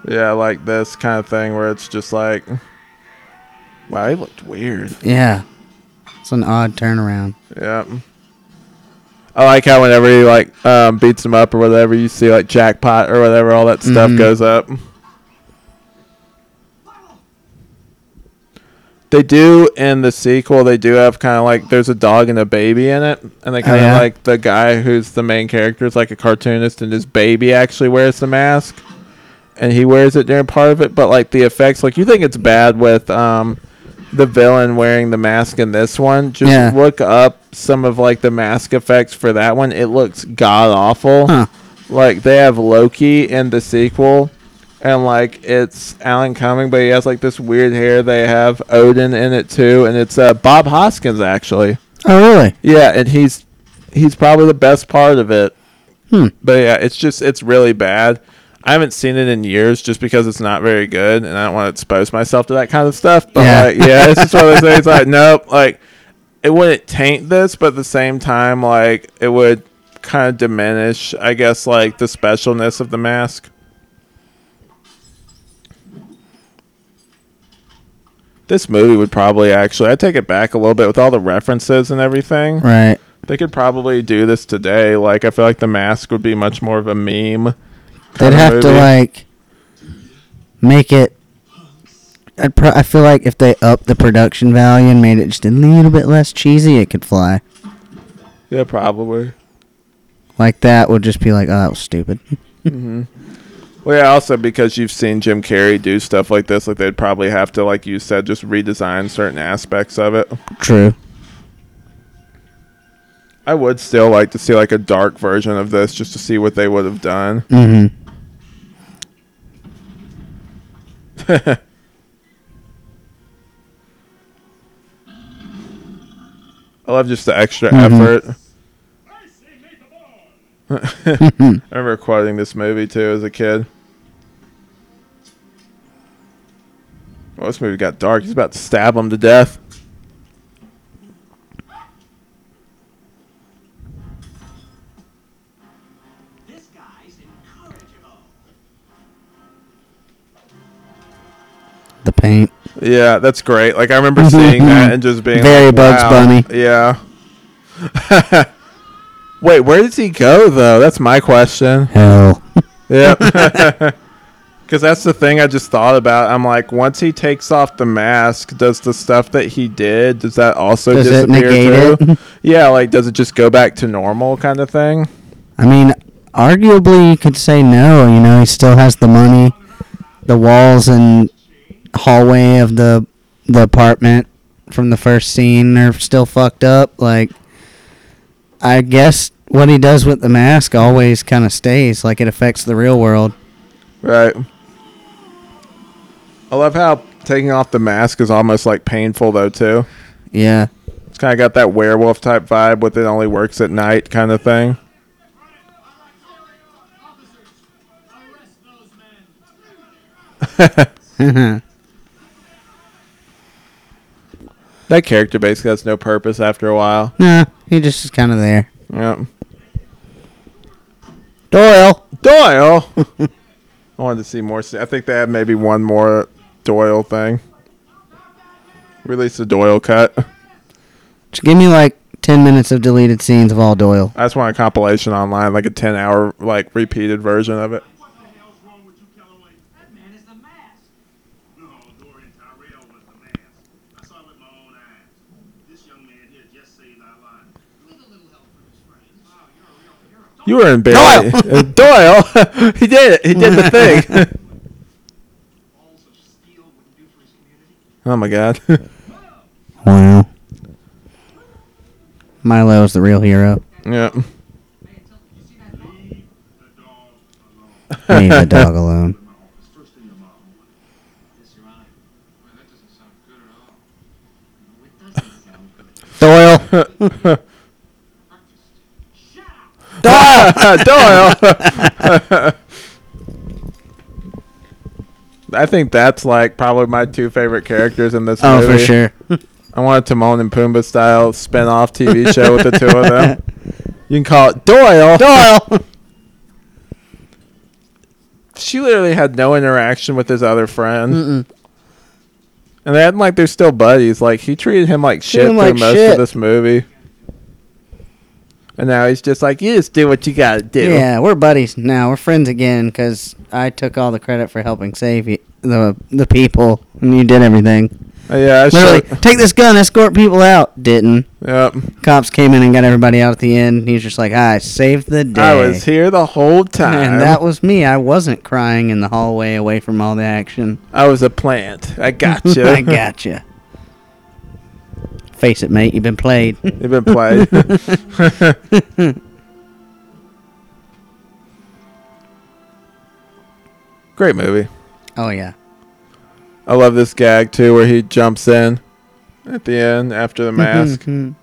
Yeah, like this kind of thing where it's just like, wow, he looked weird. Yeah. It's an odd turnaround. Yeah. I like how whenever he like um, beats him up or whatever, you see like jackpot or whatever, all that stuff Mhm. goes up. They do in the sequel. They do have kind of like there's a dog and a baby in it, and they kind of yeah? like the guy who's the main character is like a cartoonist, and his baby actually wears the mask, and he wears it during part of it. But like the effects, like you think it's bad with um the villain wearing the mask in this one. Just Yeah. look up some of like the mask effects for that one. It looks god awful. Huh. Like they have Loki in the sequel, and like it's Alan Cumming, but he has like this weird hair. They have Odin in it too, and it's uh, Bob Hoskins actually. Oh, really? Yeah, and he's he's probably the best part of it. Hmm. But yeah, it's just it's really bad. I haven't seen it in years just because it's not very good, and I don't want to expose myself to that kind of stuff. But Yeah. like, yeah, it's just one of those things. Like, [laughs] nope, like it wouldn't taint this, but at the same time, like it would kind of diminish, I guess, like the specialness of the mask. This movie would probably actually, I take it back a little bit with all the references and everything. Right. They could probably do this today. Like, I feel like the mask would be much more of a meme. They'd have to like make it. I'd pro- I feel like if they upped the production value and made it just a little bit less cheesy, it could fly. Yeah, probably. Like that would just be like, oh, that was stupid. [laughs] Hmm. Well, yeah, also because you've seen Jim Carrey do stuff like this, like they'd probably have to, like you said, just redesign certain aspects of it. True. I would still like to see like a dark version of this just to see what they would have done. Mm-hmm. [laughs] I love just the extra Mhm. effort. I say make the ball. I remember quoting this movie too as a kid. Well, this movie got dark. He's about to stab him to death. The paint. Yeah, that's great. Like I remember mm-hmm, seeing that mm-hmm. and just being Very like, Bugs wow. Bunny. Yeah. [laughs] Wait, where does he go though? That's my question. Hell. Yeah. [laughs] [laughs] Because that's the thing I just thought about. I'm like, once he takes off the mask, does the stuff that he did, does that also Does disappear too? Yeah, like, does it just go back to normal kind of thing? I mean, arguably you could say no. You know, he still has the money. The walls and hallway of the the apartment from the first scene are still fucked up. Like, I guess what he does with the mask always kind of stays. Like, it affects the real world. Right. I love how taking off the mask is almost like painful though too. Yeah. It's kind of got that werewolf type vibe with it only works at night kind of thing. [laughs] [laughs] [laughs] That character basically has no purpose after a while. nah, he just is kind of there. Yep. Doyle. Doyle. [laughs] I wanted to see more. I think they have maybe one more Doyle thing. Release the Doyle cut. Just give me like 10 minutes of deleted scenes of all Doyle. I just want a compilation online, like a ten hour like repeated version of it. What the hell's wrong with you, Kellaway? That man is the mask. No, Dorian Tyrell was the man. I saw it with my own eyes. This young man here just saved our lives. With a little help from his friends. Wow, you're a real hero. You were in Barry. [laughs] Uh, Doyle. [laughs] he did it. He did the [laughs] thing. Balls of steel wouldn't do for his community. oh my god. Wow. Milo's the real hero. yeah. Hey, until you see that dog? Leave the dog alone. Leave the dog alone. My office first thing tomorrow morning. Yes, Your Honor. Well, that doesn't sound good at all. No, it doesn't sound good. Doyle. [laughs] Doyle. [laughs] I think that's like probably my two favorite characters in this Oh, movie. for sure. I want a Timon and Pumbaa style spin off TV show with the two of them. [laughs] You can call it Doyle. Doyle. She literally had no interaction with his other friend. Mm-mm. And they had like they're still buddies. Like he treated him like shit him through like most shit. of this movie. And now he's just like, you just do what you gotta do. Yeah, we're buddies now. We're friends again because I took all the credit for helping save you, the the people, and you did everything. Uh, yeah, I Literally, take this gun, escort people out. Didn't. Yep. Cops came in and got everybody out at the end. He was just like, I saved the day. I was here the whole time. And that was me. I wasn't crying in the hallway away from all the action. I was a plant. I got you. [laughs] I got gotcha. Face it, mate. You've been played. [laughs] You've been played. [laughs] Great movie. oh yeah. I love this gag too, where he jumps in at the end after the mask. Mhm.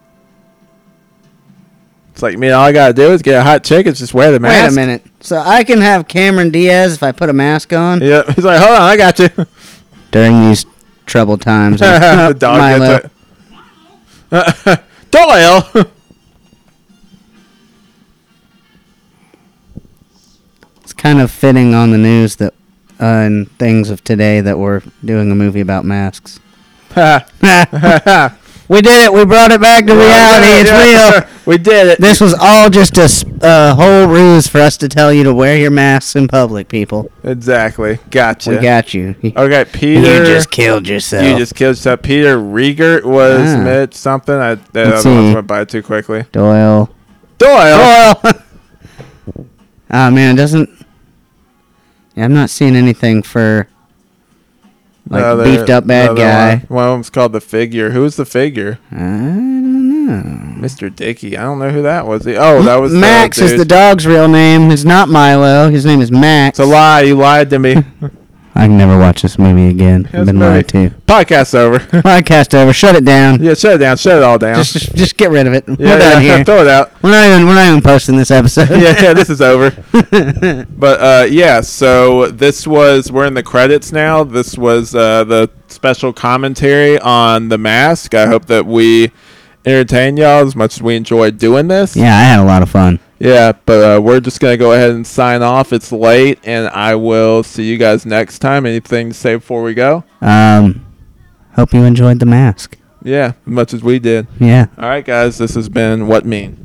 it's like, man, all I gotta do is get a hot chick and just wear the mask. Wait a minute. So I can have Cameron Diaz if I put a mask on Yep. [laughs] He's like, hold on, I got you. during these troubled times. the dog Milo. gets it. [laughs] Doyle. [laughs] It's kind of fitting on the news that uh, and things of today that we're doing a movie about masks. [laughs] we did it. We brought it back to reality. It's real. We did it. This was all just a uh, whole ruse for us to tell you to wear your masks in public, people. exactly. Gotcha. We got you. Okay, Peter. you just killed yourself. You just killed yourself. Peter Riegert was Ah. Mitch something. I that Let's other ones see. went by too quickly. Doyle. Doyle. Doyle. oh [laughs] man, it doesn't. Yeah, I'm not seeing anything for like beefed up bad guy. One. one of them's called the figure. Who's the figure? I don't know. Mr. Dickey. I don't know who that was. Oh, that was Max is the dude. dog's real name. It's not Milo. His name is Max. It's a lie. You lied to me. [laughs] I can never watch this movie again. I've been lied to. Podcast's over. [laughs] Podcast over. Shut it down. yeah, shut it down. Shut it all down. Just, just, just get rid of it. yeah, We're done yeah, here. [laughs] throw it out. We're not even. We're not even posting this episode. yeah, yeah, this is over. But uh, yeah, so this was we're in the credits now. This was uh, the special commentary on the mask. I hope that we entertain y'all as much as we enjoyed doing this. yeah, I had a lot of fun. Yeah, but uh, we're just gonna go ahead and sign off. It's late, and I will see you guys next time. Anything to say before we go? Um, hope you enjoyed the mask. Yeah, as much as we did. Yeah. All right, guys, this has been Wut Mean.